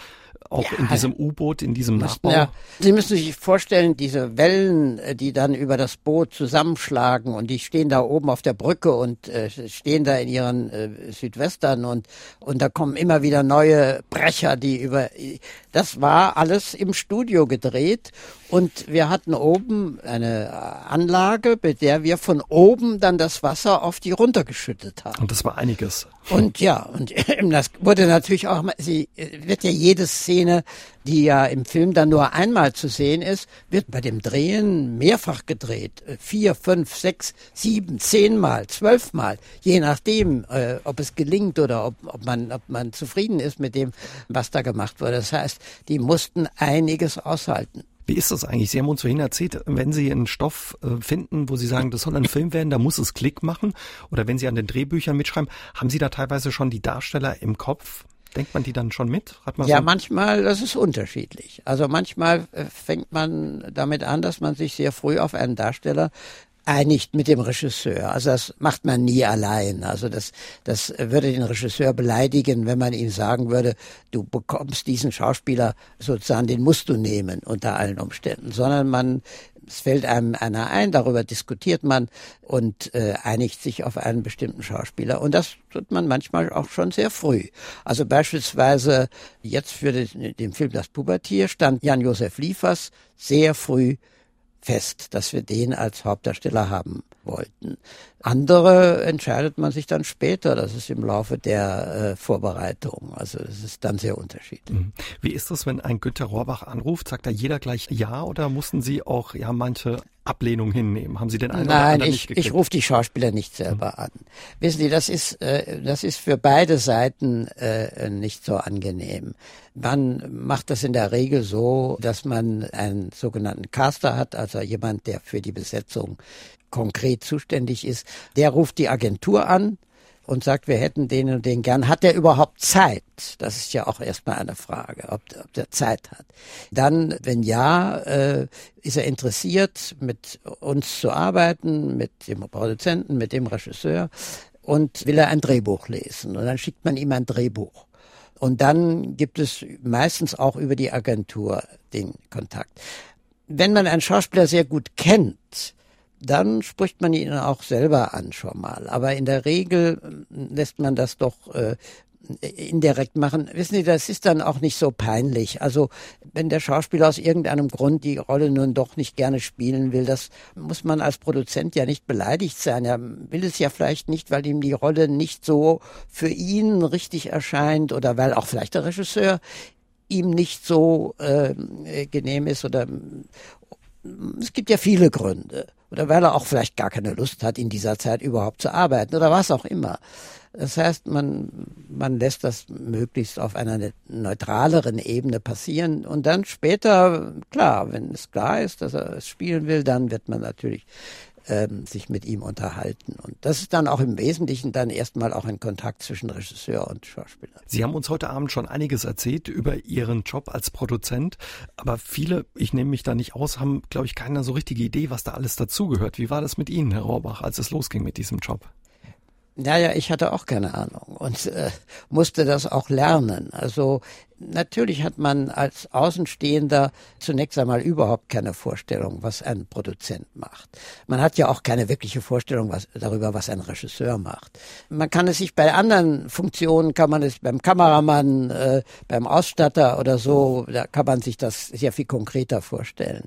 S1: auch ja, in diesem U-Boot, in diesem Nachbau. Ja.
S2: Sie müssen sich vorstellen, diese Wellen, äh, die dann über das Boot zusammenschlagen und die stehen da oben auf der Brücke und äh, stehen da in ihren äh, Südwestern und, und da kommen immer wieder neue Brecher, die über, das war alles im Studio gedreht und wir hatten oben eine Anlage, mit der wir von oben dann das Wasser auf die runtergeschüttet haben.
S1: Und das war einiges.
S2: Und ja, und das wurde natürlich auch, sie wird ja jede Szene, die ja im Film dann nur einmal zu sehen ist, wird bei dem Drehen mehrfach gedreht. Vier, fünf, sechs, sieben, zehnmal, zwölfmal, je nachdem, äh, ob es gelingt oder ob, ob, man, ob man zufrieden ist mit dem, was da gemacht wurde. Das heißt, die mussten einiges aushalten.
S1: Wie ist das eigentlich? Sie haben uns vorhin erzählt, wenn Sie einen Stoff äh, finden, wo Sie sagen, das soll ein Film werden, da muss es Klick machen. Oder wenn Sie an den Drehbüchern mitschreiben, haben Sie da teilweise schon die Darsteller im Kopf? Denkt man die dann schon mit?
S2: Hat man ja, so manchmal, das ist unterschiedlich. Also manchmal äh, fängt man damit an, dass man sich sehr früh auf einen Darsteller einigt mit dem Regisseur. Also das macht man nie allein. Also das, das würde den Regisseur beleidigen, wenn man ihm sagen würde, du bekommst diesen Schauspieler sozusagen, den musst du nehmen unter allen Umständen, sondern man es fällt einem einer ein, darüber diskutiert man und äh, einigt sich auf einen bestimmten Schauspieler. Und das tut man manchmal auch schon sehr früh. Also beispielsweise jetzt für den, den Film Das Pubertier stand Jan-Josef Liefers sehr früh fest, dass wir den als Hauptdarsteller haben wollten. Andere entscheidet man sich dann später, das ist im Laufe der äh, Vorbereitung. Also es ist dann sehr unterschiedlich. Mhm.
S1: Wie ist das, wenn ein Günter Rohrbach anruft? Sagt da jeder gleich Ja oder mussten Sie auch ja manche Ablehnung hinnehmen? Haben Sie den einen
S2: Nein,
S1: oder
S2: ich, ich rufe die Schauspieler nicht selber an. Wissen Sie, das ist, äh, das ist für beide Seiten äh, nicht so angenehm. Man macht das in der Regel so, dass man einen sogenannten Caster hat, also jemand, der für die Besetzung konkret zuständig ist. Der ruft die Agentur an, und sagt, wir hätten den und den gern. Hat er überhaupt Zeit? Das ist ja auch erstmal eine Frage, ob, ob der Zeit hat. Dann, wenn ja, äh, ist er interessiert, mit uns zu arbeiten, mit dem Produzenten, mit dem Regisseur und will er ein Drehbuch lesen. Und dann schickt man ihm ein Drehbuch. Und dann gibt es meistens auch über die Agentur den Kontakt. Wenn man einen Schauspieler sehr gut kennt, dann spricht man ihn auch selber an schon mal. Aber in der Regel äh, lässt man das doch äh, indirekt machen. Wissen Sie, das ist dann auch nicht so peinlich. Also wenn der Schauspieler aus irgendeinem Grund die Rolle nun doch nicht gerne spielen will, das muss man als Produzent ja nicht beleidigt sein. Er will es ja vielleicht nicht, weil ihm die Rolle nicht so für ihn richtig erscheint oder weil auch vielleicht der Regisseur ihm nicht so äh, genehm ist oder es gibt ja viele Gründe. Oder weil er auch vielleicht gar keine Lust hat, in dieser Zeit überhaupt zu arbeiten oder was auch immer. Das heißt, man, man lässt das möglichst auf einer ne-, neutraleren Ebene passieren und dann später, klar, wenn es klar ist, dass er es spielen will, dann wird man natürlich ähm, sich mit ihm unterhalten. Und das ist dann auch im Wesentlichen dann erstmal auch ein Kontakt zwischen Regisseur und Schauspieler.
S1: Sie haben uns heute Abend schon einiges erzählt über Ihren Job als Produzent, aber viele, ich nehme mich da nicht aus, haben, glaube ich, keine so richtige Idee, was da alles dazugehört. Wie war das mit Ihnen, Herr Rohrbach, als es losging mit diesem Job?
S2: Naja, ich hatte auch keine Ahnung und äh, musste das auch lernen. Also natürlich hat man als Außenstehender zunächst einmal überhaupt keine Vorstellung, was ein Produzent macht. Man hat ja auch keine wirkliche Vorstellung was, darüber, was ein Regisseur macht. Man kann es sich bei anderen Funktionen, kann man es beim Kameramann, äh, beim Ausstatter oder so, da kann man sich das sehr viel konkreter vorstellen.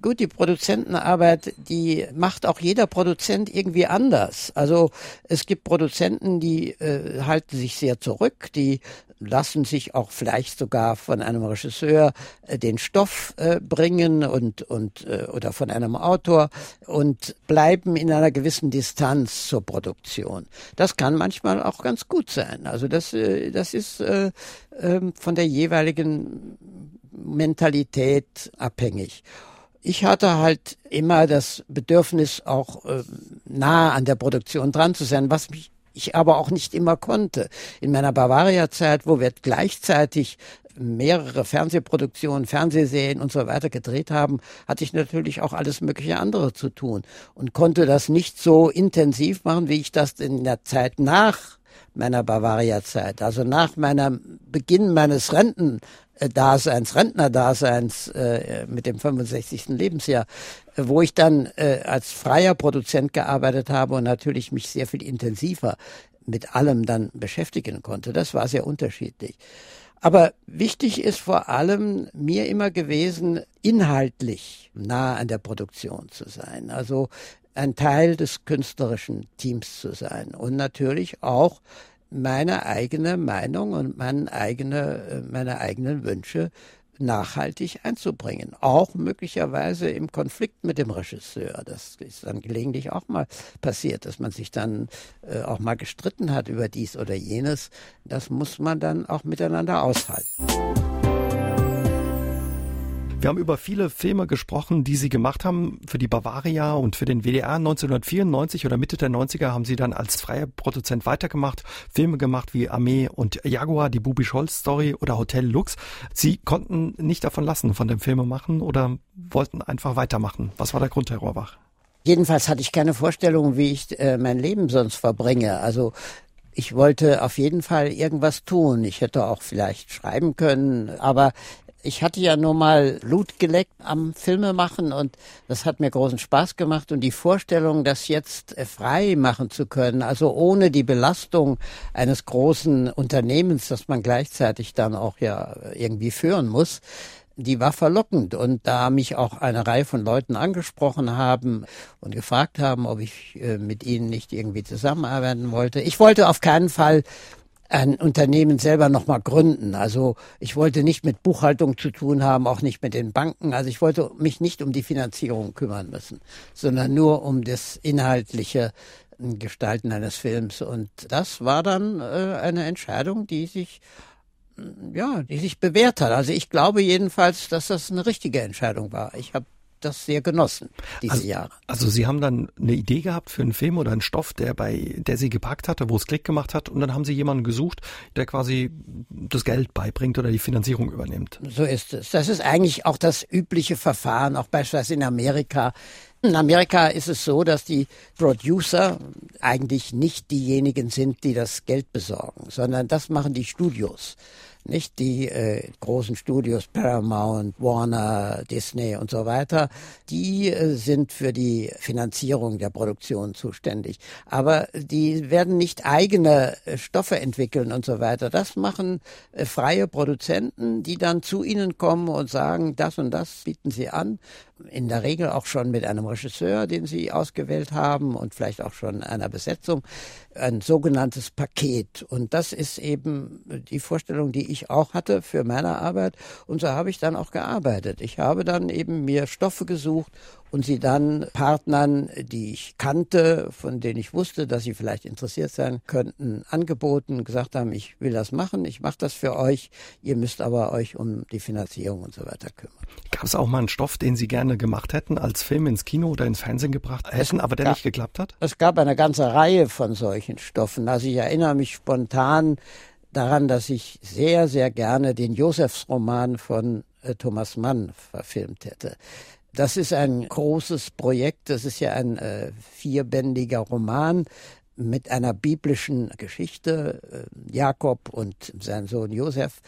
S2: Gut, die Produzentenarbeit, die macht auch jeder Produzent irgendwie anders. Also es gibt Produzenten, die äh, halten sich sehr zurück, die lassen sich auch vielleicht sogar von einem Regisseur äh, den Stoff äh, bringen und und äh, oder von einem Autor und bleiben in einer gewissen Distanz zur Produktion. Das kann manchmal auch ganz gut sein. Also das äh, das ist äh, äh, von der jeweiligen Mentalität abhängig ich hatte halt immer das Bedürfnis, auch äh, nah an der Produktion dran zu sein, was mich ich aber auch nicht immer konnte. In meiner Bavaria-Zeit, wo wir gleichzeitig mehrere Fernsehproduktionen, Fernsehserien und so weiter gedreht haben, hatte ich natürlich auch alles mögliche andere zu tun und konnte das nicht so intensiv machen, wie ich das in der Zeit nach meiner Bavaria-Zeit, also nach meinem Beginn meines Renten, Daseins, Rentnerdaseins äh, mit dem 65. Lebensjahr, wo ich dann äh, als freier Produzent gearbeitet habe und natürlich mich sehr viel intensiver mit allem dann beschäftigen konnte. Das war sehr unterschiedlich. Aber wichtig ist vor allem mir immer gewesen, inhaltlich nah an der Produktion zu sein. Also ein Teil des künstlerischen Teams zu sein und natürlich auch meine eigene Meinung und meine, eigene, äh, meine eigenen Wünsche nachhaltig einzubringen. Auch möglicherweise im Konflikt mit dem Regisseur. Das ist dann gelegentlich auch mal passiert, dass man sich dann äh, auch mal gestritten hat über dies oder jenes. Das muss man dann auch miteinander aushalten.
S1: Wir haben über viele Filme gesprochen, die Sie gemacht haben für die Bavaria und für den WDR. 1994 oder Mitte der 90er haben Sie dann als freier Produzent weitergemacht. Filme gemacht wie Armee und Jaguar, die Bubi Scholz Story oder Hotel Lux. Sie konnten nicht davon lassen, von dem Filme machen oder wollten einfach weitermachen. Was war der Grund, Herr Rohrbach?
S2: Jedenfalls hatte ich keine Vorstellung, wie ich äh, mein Leben sonst verbringe. Also ich wollte auf jeden Fall irgendwas tun. Ich hätte auch vielleicht schreiben können, aber ich hatte ja nur mal Blut geleckt am Filme machen und das hat mir großen Spaß gemacht und die Vorstellung, das jetzt äh, frei machen zu können, also ohne die Belastung eines großen Unternehmens, das man gleichzeitig dann auch ja irgendwie führen muss, die war verlockend. Und da mich auch eine Reihe von Leuten angesprochen haben und gefragt haben, ob ich äh, mit ihnen nicht irgendwie zusammenarbeiten wollte. Ich wollte auf keinen Fall ein Unternehmen selber nochmal gründen. Also ich wollte nicht mit Buchhaltung zu tun haben, auch nicht mit den Banken. Also ich wollte mich nicht um die Finanzierung kümmern müssen, sondern nur um das inhaltliche Gestalten eines Films. Und das war dann äh, eine Entscheidung, die sich ja, die sich bewährt hat. Also ich glaube jedenfalls, dass das eine richtige Entscheidung war. Ich habe das sehr genossen, diese
S1: also,
S2: Jahre.
S1: Also Sie haben dann eine Idee gehabt für einen Film oder einen Stoff, der bei, der Sie gepackt hatte, wo es Klick gemacht hat und dann haben Sie jemanden gesucht, der quasi das Geld beibringt oder die Finanzierung übernimmt.
S2: So ist es. Das ist eigentlich auch das übliche Verfahren, auch beispielsweise in Amerika. In Amerika ist es so, dass die Producer eigentlich nicht diejenigen sind, die das Geld besorgen, sondern das machen die Studios nicht die äh, großen Studios Paramount, Warner, Disney und so weiter, die äh, sind für die Finanzierung der Produktion zuständig. Aber die werden nicht eigene äh, Stoffe entwickeln und so weiter. Das machen äh, freie Produzenten, die dann zu ihnen kommen und sagen, das und das bieten sie an. In der Regel auch schon mit einem Regisseur, den sie ausgewählt haben und vielleicht auch schon einer Besetzung. Ein sogenanntes Paket. Und das ist eben die Vorstellung, die ich auch hatte für meine Arbeit. Und so habe ich dann auch gearbeitet. Ich habe dann eben mir Stoffe gesucht und sie dann Partnern, die ich kannte, von denen ich wusste, dass sie vielleicht interessiert sein könnten, angeboten, gesagt haben, ich will das machen, ich mache das für euch, ihr müsst aber euch um die Finanzierung und so weiter kümmern.
S1: Gab es auch mal einen Stoff, den Sie gerne gemacht hätten, als Film ins Kino oder ins Fernsehen gebracht hätten, aber der gab, nicht geklappt hat?
S2: Es gab eine ganze Reihe von solchen Stoffen. Also ich erinnere mich spontan daran, dass ich sehr, sehr gerne den Josefsroman von äh, Thomas Mann verfilmt hätte. Das ist ein großes Projekt. Das ist ja ein äh, vierbändiger Roman mit einer biblischen Geschichte. Äh, Jakob und sein Sohn Josef.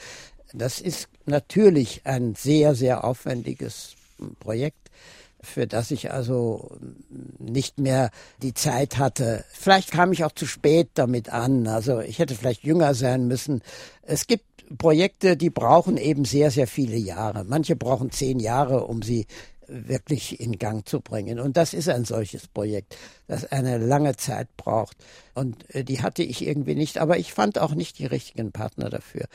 S2: Das ist natürlich ein sehr, sehr aufwendiges Projekt für das ich also nicht mehr die Zeit hatte. Vielleicht kam ich auch zu spät damit an. Also ich hätte vielleicht jünger sein müssen. Es gibt Projekte, die brauchen eben sehr, sehr viele Jahre. Manche brauchen zehn Jahre, um sie wirklich in Gang zu bringen. Und das ist ein solches Projekt, das eine lange Zeit braucht. Und äh, die hatte ich irgendwie nicht, aber ich fand auch nicht die richtigen Partner dafür.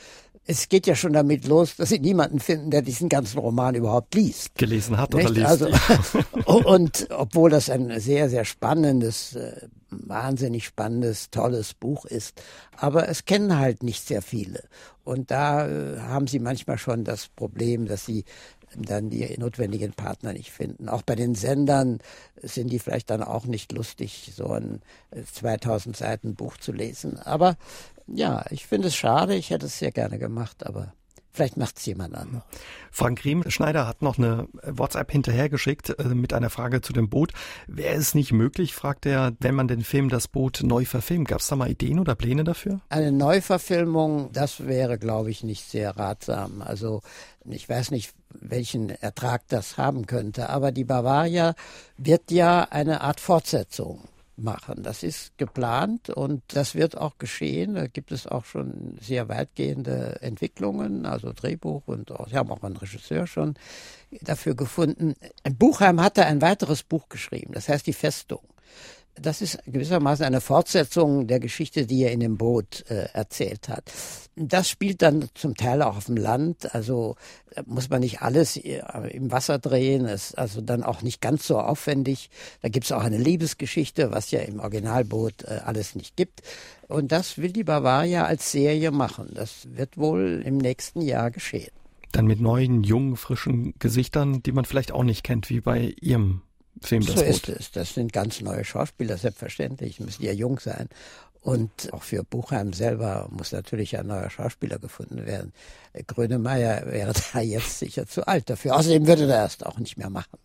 S2: Es geht ja schon damit los, dass sie niemanden finden, der diesen ganzen Roman überhaupt liest.
S1: Gelesen hat nicht? oder liest. Also,
S2: und obwohl das ein sehr, sehr spannendes, äh, wahnsinnig spannendes, tolles Buch ist. Aber es kennen halt nicht sehr viele. Und da äh, haben sie manchmal schon das Problem, dass sie dann die notwendigen Partner nicht finden. Auch bei den Sendern sind die vielleicht dann auch nicht lustig, so ein 2000 äh, Seiten Buch zu lesen. Aber ja, ich finde es schade. Ich hätte es sehr gerne gemacht, aber Vielleicht macht es jemand anderes.
S1: Frank Riemenschneider hat noch eine WhatsApp hinterhergeschickt äh, mit einer Frage zu dem Boot. Wäre es nicht möglich, fragt er, wenn man den Film Das Boot neu verfilmt? Gab es da mal Ideen oder Pläne dafür?
S2: Eine Neuverfilmung, das wäre, glaube ich, nicht sehr ratsam. Also ich weiß nicht, welchen Ertrag das haben könnte, aber die Bavaria wird ja eine Art Fortsetzung machen. Das ist geplant und das wird auch geschehen. Da gibt es auch schon sehr weitgehende Entwicklungen, also Drehbuch und auch, sie haben auch einen Regisseur schon dafür gefunden. Buchheim hatte ein weiteres Buch geschrieben, das heißt Die Festung. Das ist gewissermaßen eine Fortsetzung der Geschichte, die er in dem Boot äh, erzählt hat. Das spielt dann zum Teil auch auf dem Land, also äh, muss man nicht alles äh, im Wasser drehen, ist also dann auch nicht ganz so aufwendig. Da gibt es auch eine Liebesgeschichte, was ja im Originalboot äh, alles nicht gibt. Und das will die Bavaria als Serie machen. Das wird wohl im nächsten Jahr geschehen.
S1: Dann mit neuen, jungen, frischen Gesichtern, die man vielleicht auch nicht kennt, wie bei Ihrem Film
S2: das So Boot. ist es. Das sind ganz neue Schauspieler, selbstverständlich. Müssen ja jung sein. Und auch für Buchheim selber muss natürlich ein neuer Schauspieler gefunden werden. Grönemeyer wäre da jetzt sicher zu alt dafür. Außerdem würde er das auch nicht mehr machen.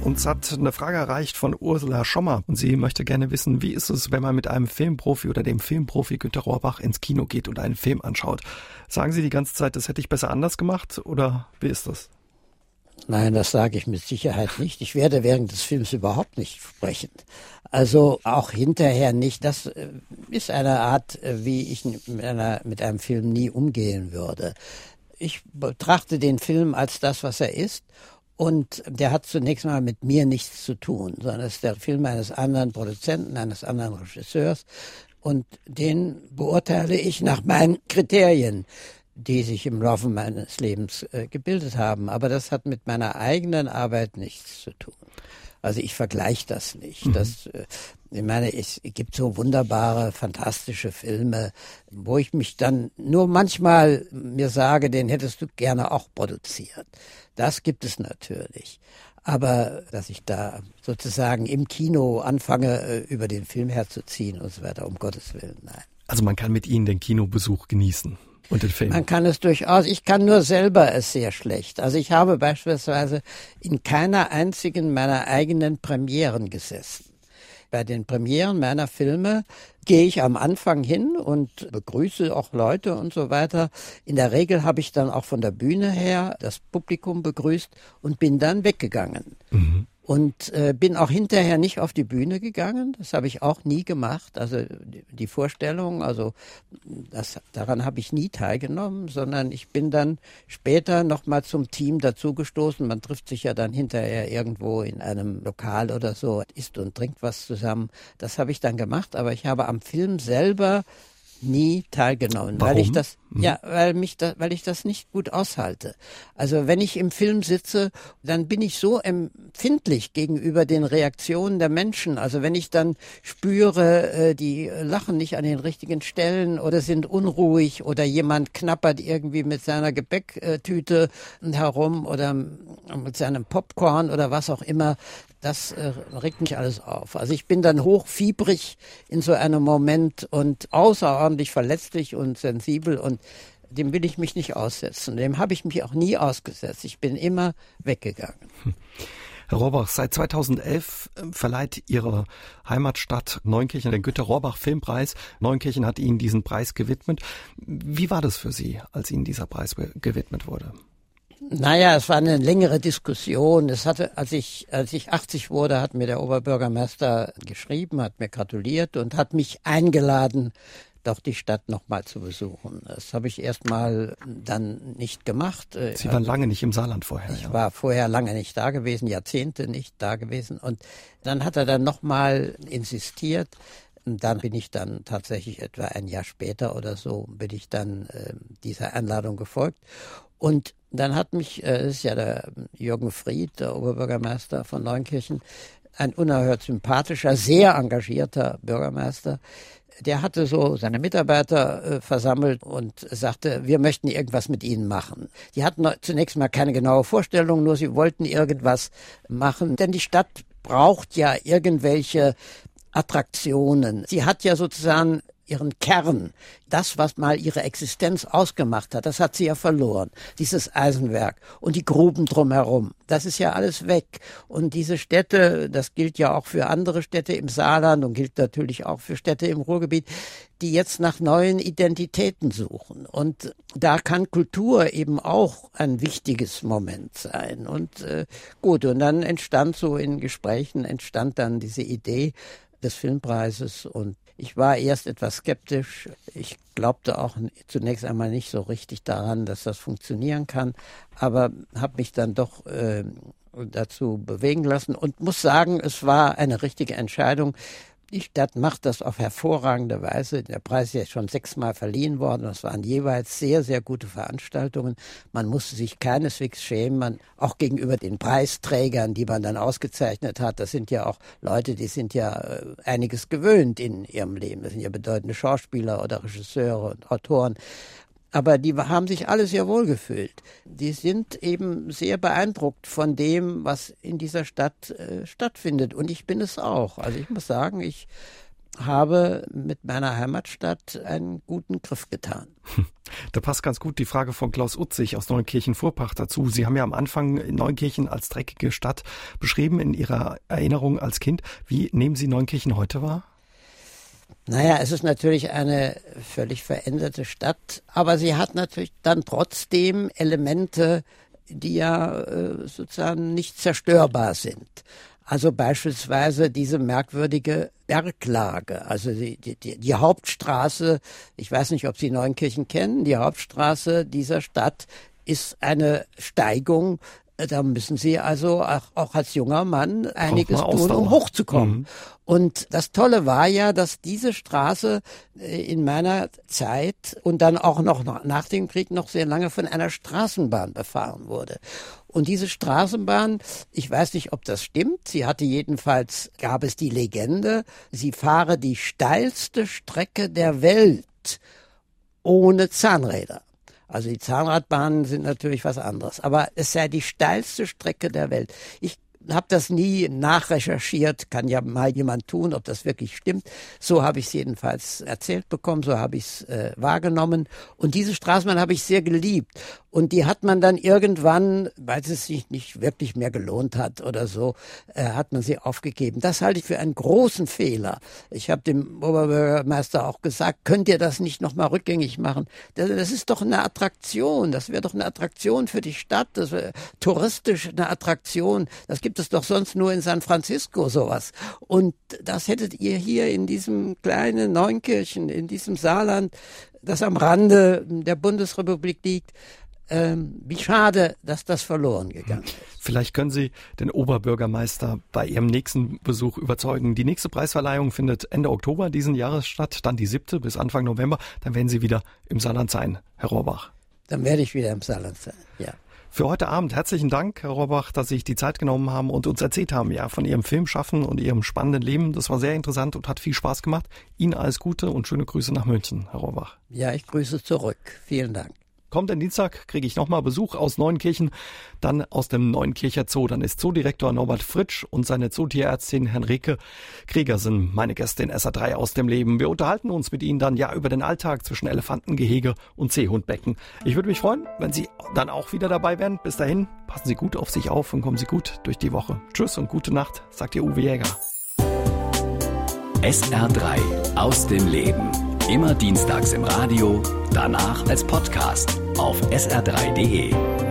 S1: Uns hat eine Frage erreicht von Ursula Schommer und sie möchte gerne wissen, wie ist es, wenn man mit einem Filmprofi oder dem Filmprofi Günter Rohrbach ins Kino geht und einen Film anschaut? Sagen Sie die ganze Zeit, das hätte ich besser anders gemacht oder wie ist das?
S2: Nein, das sage ich mit Sicherheit nicht. Ich werde während des Films überhaupt nicht sprechen. Also auch hinterher nicht. Das äh, ist eine Art, äh, wie ich mit, einer, mit einem Film nie umgehen würde. Ich betrachte den Film als das, was er ist. Und der hat zunächst mal mit mir nichts zu tun, sondern es ist der Film eines anderen Produzenten, eines anderen Regisseurs. Und den beurteile ich nach meinen Kriterien, die sich im Laufe meines Lebens äh, gebildet haben. Aber das hat mit meiner eigenen Arbeit nichts zu tun. Also ich vergleiche das nicht. Mhm. Das, äh, ich meine, es gibt so wunderbare, fantastische Filme, wo ich mich dann nur manchmal mir sage, den hättest du gerne auch produziert. Das gibt es natürlich. Aber dass ich da sozusagen im Kino anfange, äh, über den Film herzuziehen und so weiter, um Gottes Willen, nein.
S1: Also man kann mit Ihnen den Kinobesuch genießen. Und den Film.
S2: Man kann es durchaus. Ich kann nur selber es sehr schlecht. Also ich habe beispielsweise in keiner einzigen meiner eigenen Premieren gesessen. Bei den Premieren meiner Filme gehe ich am Anfang hin und begrüße auch Leute und so weiter. In der Regel habe ich dann auch von der Bühne her das Publikum begrüßt und bin dann weggegangen. Mhm. Und äh, bin auch hinterher nicht auf die Bühne gegangen. Das habe ich auch nie gemacht. Also die Vorstellung, also das, daran habe ich nie teilgenommen, sondern ich bin dann später nochmal zum Team dazugestoßen. Man trifft sich ja dann hinterher irgendwo in einem Lokal oder so, isst und trinkt was zusammen. Das habe ich dann gemacht, aber ich habe am Film selber nie teilgenommen,
S1: Warum?
S2: weil ich das mhm. ja, weil mich da, weil ich das nicht gut aushalte. Also wenn ich im Film sitze, dann bin ich so empfindlich gegenüber den Reaktionen der Menschen. Also wenn ich dann spüre, äh, die lachen nicht an den richtigen Stellen oder sind unruhig oder jemand knappert irgendwie mit seiner Gebäcktüte herum oder mit seinem Popcorn oder was auch immer, das äh, regt mich alles auf. Also ich bin dann hochfiebrig in so einem Moment und außerordentlich verletzlich und sensibel und dem will ich mich nicht aussetzen. Dem habe ich mich auch nie ausgesetzt. Ich bin immer weggegangen.
S1: Herr Rohrbach, seit 2011 äh, verleiht Ihre Heimatstadt Neunkirchen den Günther-Rohrbach Filmpreis. Neunkirchen hat Ihnen diesen Preis gewidmet. Wie war das für Sie, als Ihnen dieser Preis gewidmet wurde?
S2: Naja, es war eine längere Diskussion. Es hatte, als ich, als ich 80 wurde, hat mir der Oberbürgermeister geschrieben, hat mir gratuliert und hat mich eingeladen, doch die Stadt nochmal zu besuchen. Das habe ich erstmal dann nicht gemacht.
S1: Sie waren lange nicht im Saarland vorher.
S2: Ich ja. war vorher lange nicht da gewesen, Jahrzehnte nicht da gewesen. Und dann hat er dann nochmal insistiert. Und dann bin ich dann tatsächlich etwa ein Jahr später oder so, bin ich dann äh, dieser Einladung gefolgt. Und dann hat mich, äh, das ist ja der Jürgen Fried, der Oberbürgermeister von Neunkirchen, ein unerhört sympathischer, sehr engagierter Bürgermeister, der hatte so seine Mitarbeiter äh, versammelt und sagte, wir möchten irgendwas mit ihnen machen. Die hatten zunächst mal keine genaue Vorstellung, nur sie wollten irgendwas machen, denn die Stadt braucht ja irgendwelche Attraktionen. Sie hat ja sozusagen ihren Kern, das, was mal ihre Existenz ausgemacht hat, das hat sie ja verloren. Dieses Eisenwerk und die Gruben drumherum, das ist ja alles weg. Und diese Städte, das gilt ja auch für andere Städte im Saarland und gilt natürlich auch für Städte im Ruhrgebiet, die jetzt nach neuen Identitäten suchen. Und da kann Kultur eben auch ein wichtiges Moment sein. Und äh, gut, und dann entstand so in Gesprächen, entstand dann diese Idee, des Filmpreises und ich war erst etwas skeptisch. Ich glaubte auch zunächst einmal nicht so richtig daran, dass das funktionieren kann, aber habe mich dann doch äh, dazu bewegen lassen und muss sagen, es war eine richtige Entscheidung. Die Stadt macht das auf hervorragende Weise. Der Preis ist ja schon sechsmal verliehen worden. Das waren jeweils sehr, sehr gute Veranstaltungen. Man musste sich keineswegs schämen, man, auch gegenüber den Preisträgern, die man dann ausgezeichnet hat. Das sind ja auch Leute, die sind ja äh, einiges gewöhnt in ihrem Leben. Das sind ja bedeutende Schauspieler oder Regisseure und Autoren. Aber die haben sich alle sehr wohl gefühlt. Die sind eben sehr beeindruckt von dem, was in dieser Stadt äh, stattfindet. Und ich bin es auch. Also ich muss sagen, ich habe mit meiner Heimatstadt einen guten Griff getan.
S1: Da passt ganz gut die Frage von Klaus Utzig aus Neunkirchen-Vorpach dazu. Sie haben ja am Anfang Neunkirchen als dreckige Stadt beschrieben in Ihrer Erinnerung als Kind. Wie nehmen Sie Neunkirchen heute wahr?
S2: Naja, es ist natürlich eine völlig veränderte Stadt, aber sie hat natürlich dann trotzdem Elemente, die ja äh, sozusagen nicht zerstörbar sind. Also beispielsweise diese merkwürdige Berglage, also die, die, die Hauptstraße, ich weiß nicht, ob Sie Neunkirchen kennen, die Hauptstraße dieser Stadt ist eine Steigung Da müssen Sie also auch, auch als junger Mann einiges tun, um hochzukommen. Mhm. Und das Tolle war ja, dass diese Straße äh, in meiner Zeit und dann auch noch nach dem Krieg noch sehr lange von einer Straßenbahn befahren wurde. Und diese Straßenbahn, ich weiß nicht, ob das stimmt, sie hatte jedenfalls, gab es die Legende, sie fahre die steilste Strecke der Welt ohne Zahnräder. Also die Zahnradbahnen sind natürlich was anderes, aber es sei die steilste Strecke der Welt. Ich habe das nie nachrecherchiert, kann ja mal jemand tun, ob das wirklich stimmt. So habe ich es jedenfalls erzählt bekommen, so habe ich es äh, wahrgenommen. Und diese Straßenbahn habe ich sehr geliebt. Und die hat man dann irgendwann, weil es sich nicht wirklich mehr gelohnt hat oder so, äh, hat man sie aufgegeben. Das halte ich für einen großen Fehler. Ich habe dem Oberbürgermeister auch gesagt, könnt ihr das nicht nochmal rückgängig machen? Das, das, ist doch eine Attraktion. Das wäre doch eine Attraktion für die Stadt. Das wäre touristisch eine Attraktion. Das gibt es doch sonst nur in San Francisco sowas. Und das hättet ihr hier in diesem kleinen Neunkirchen, in diesem Saarland, das am Rande der Bundesrepublik liegt, ähm, wie schade, dass das verloren gegangen ist.
S1: Vielleicht können Sie den Oberbürgermeister bei Ihrem nächsten Besuch überzeugen. Die nächste Preisverleihung findet Ende Oktober diesen Jahres statt, dann die siebte bis Anfang November. Dann werden Sie wieder im Saarland sein, Herr Rohrbach.
S2: Dann werde ich wieder im Saarland sein, ja.
S1: Für heute Abend herzlichen Dank, Herr Rohrbach, dass Sie sich die Zeit genommen haben und uns erzählt haben, ja, von Ihrem Filmschaffen und Ihrem spannenden Leben. Das war sehr interessant und hat viel Spaß gemacht. Ihnen alles Gute und schöne Grüße nach München, Herr Rohrbach.
S2: Ja, ich grüße zurück. Vielen Dank.
S1: Kommenden Dienstag kriege ich nochmal Besuch aus Neuenkirchen, dann aus dem Neuenkircher Zoo. Dann ist Zoodirektor Norbert Fritsch und seine Zootierärztin Henrike Kriegersen meine Gäste in SA3 aus dem Leben. Wir unterhalten uns mit Ihnen dann ja über den Alltag zwischen Elefantengehege und Seehundbecken. Ich würde mich freuen, wenn Sie dann auch wieder dabei wären. Bis dahin, passen Sie gut auf sich auf und kommen Sie gut durch die Woche. Tschüss und gute Nacht, sagt Ihr Uwe Jäger.
S3: SR3 aus dem Leben. Immer dienstags im Radio, danach als Podcast auf sr3.de.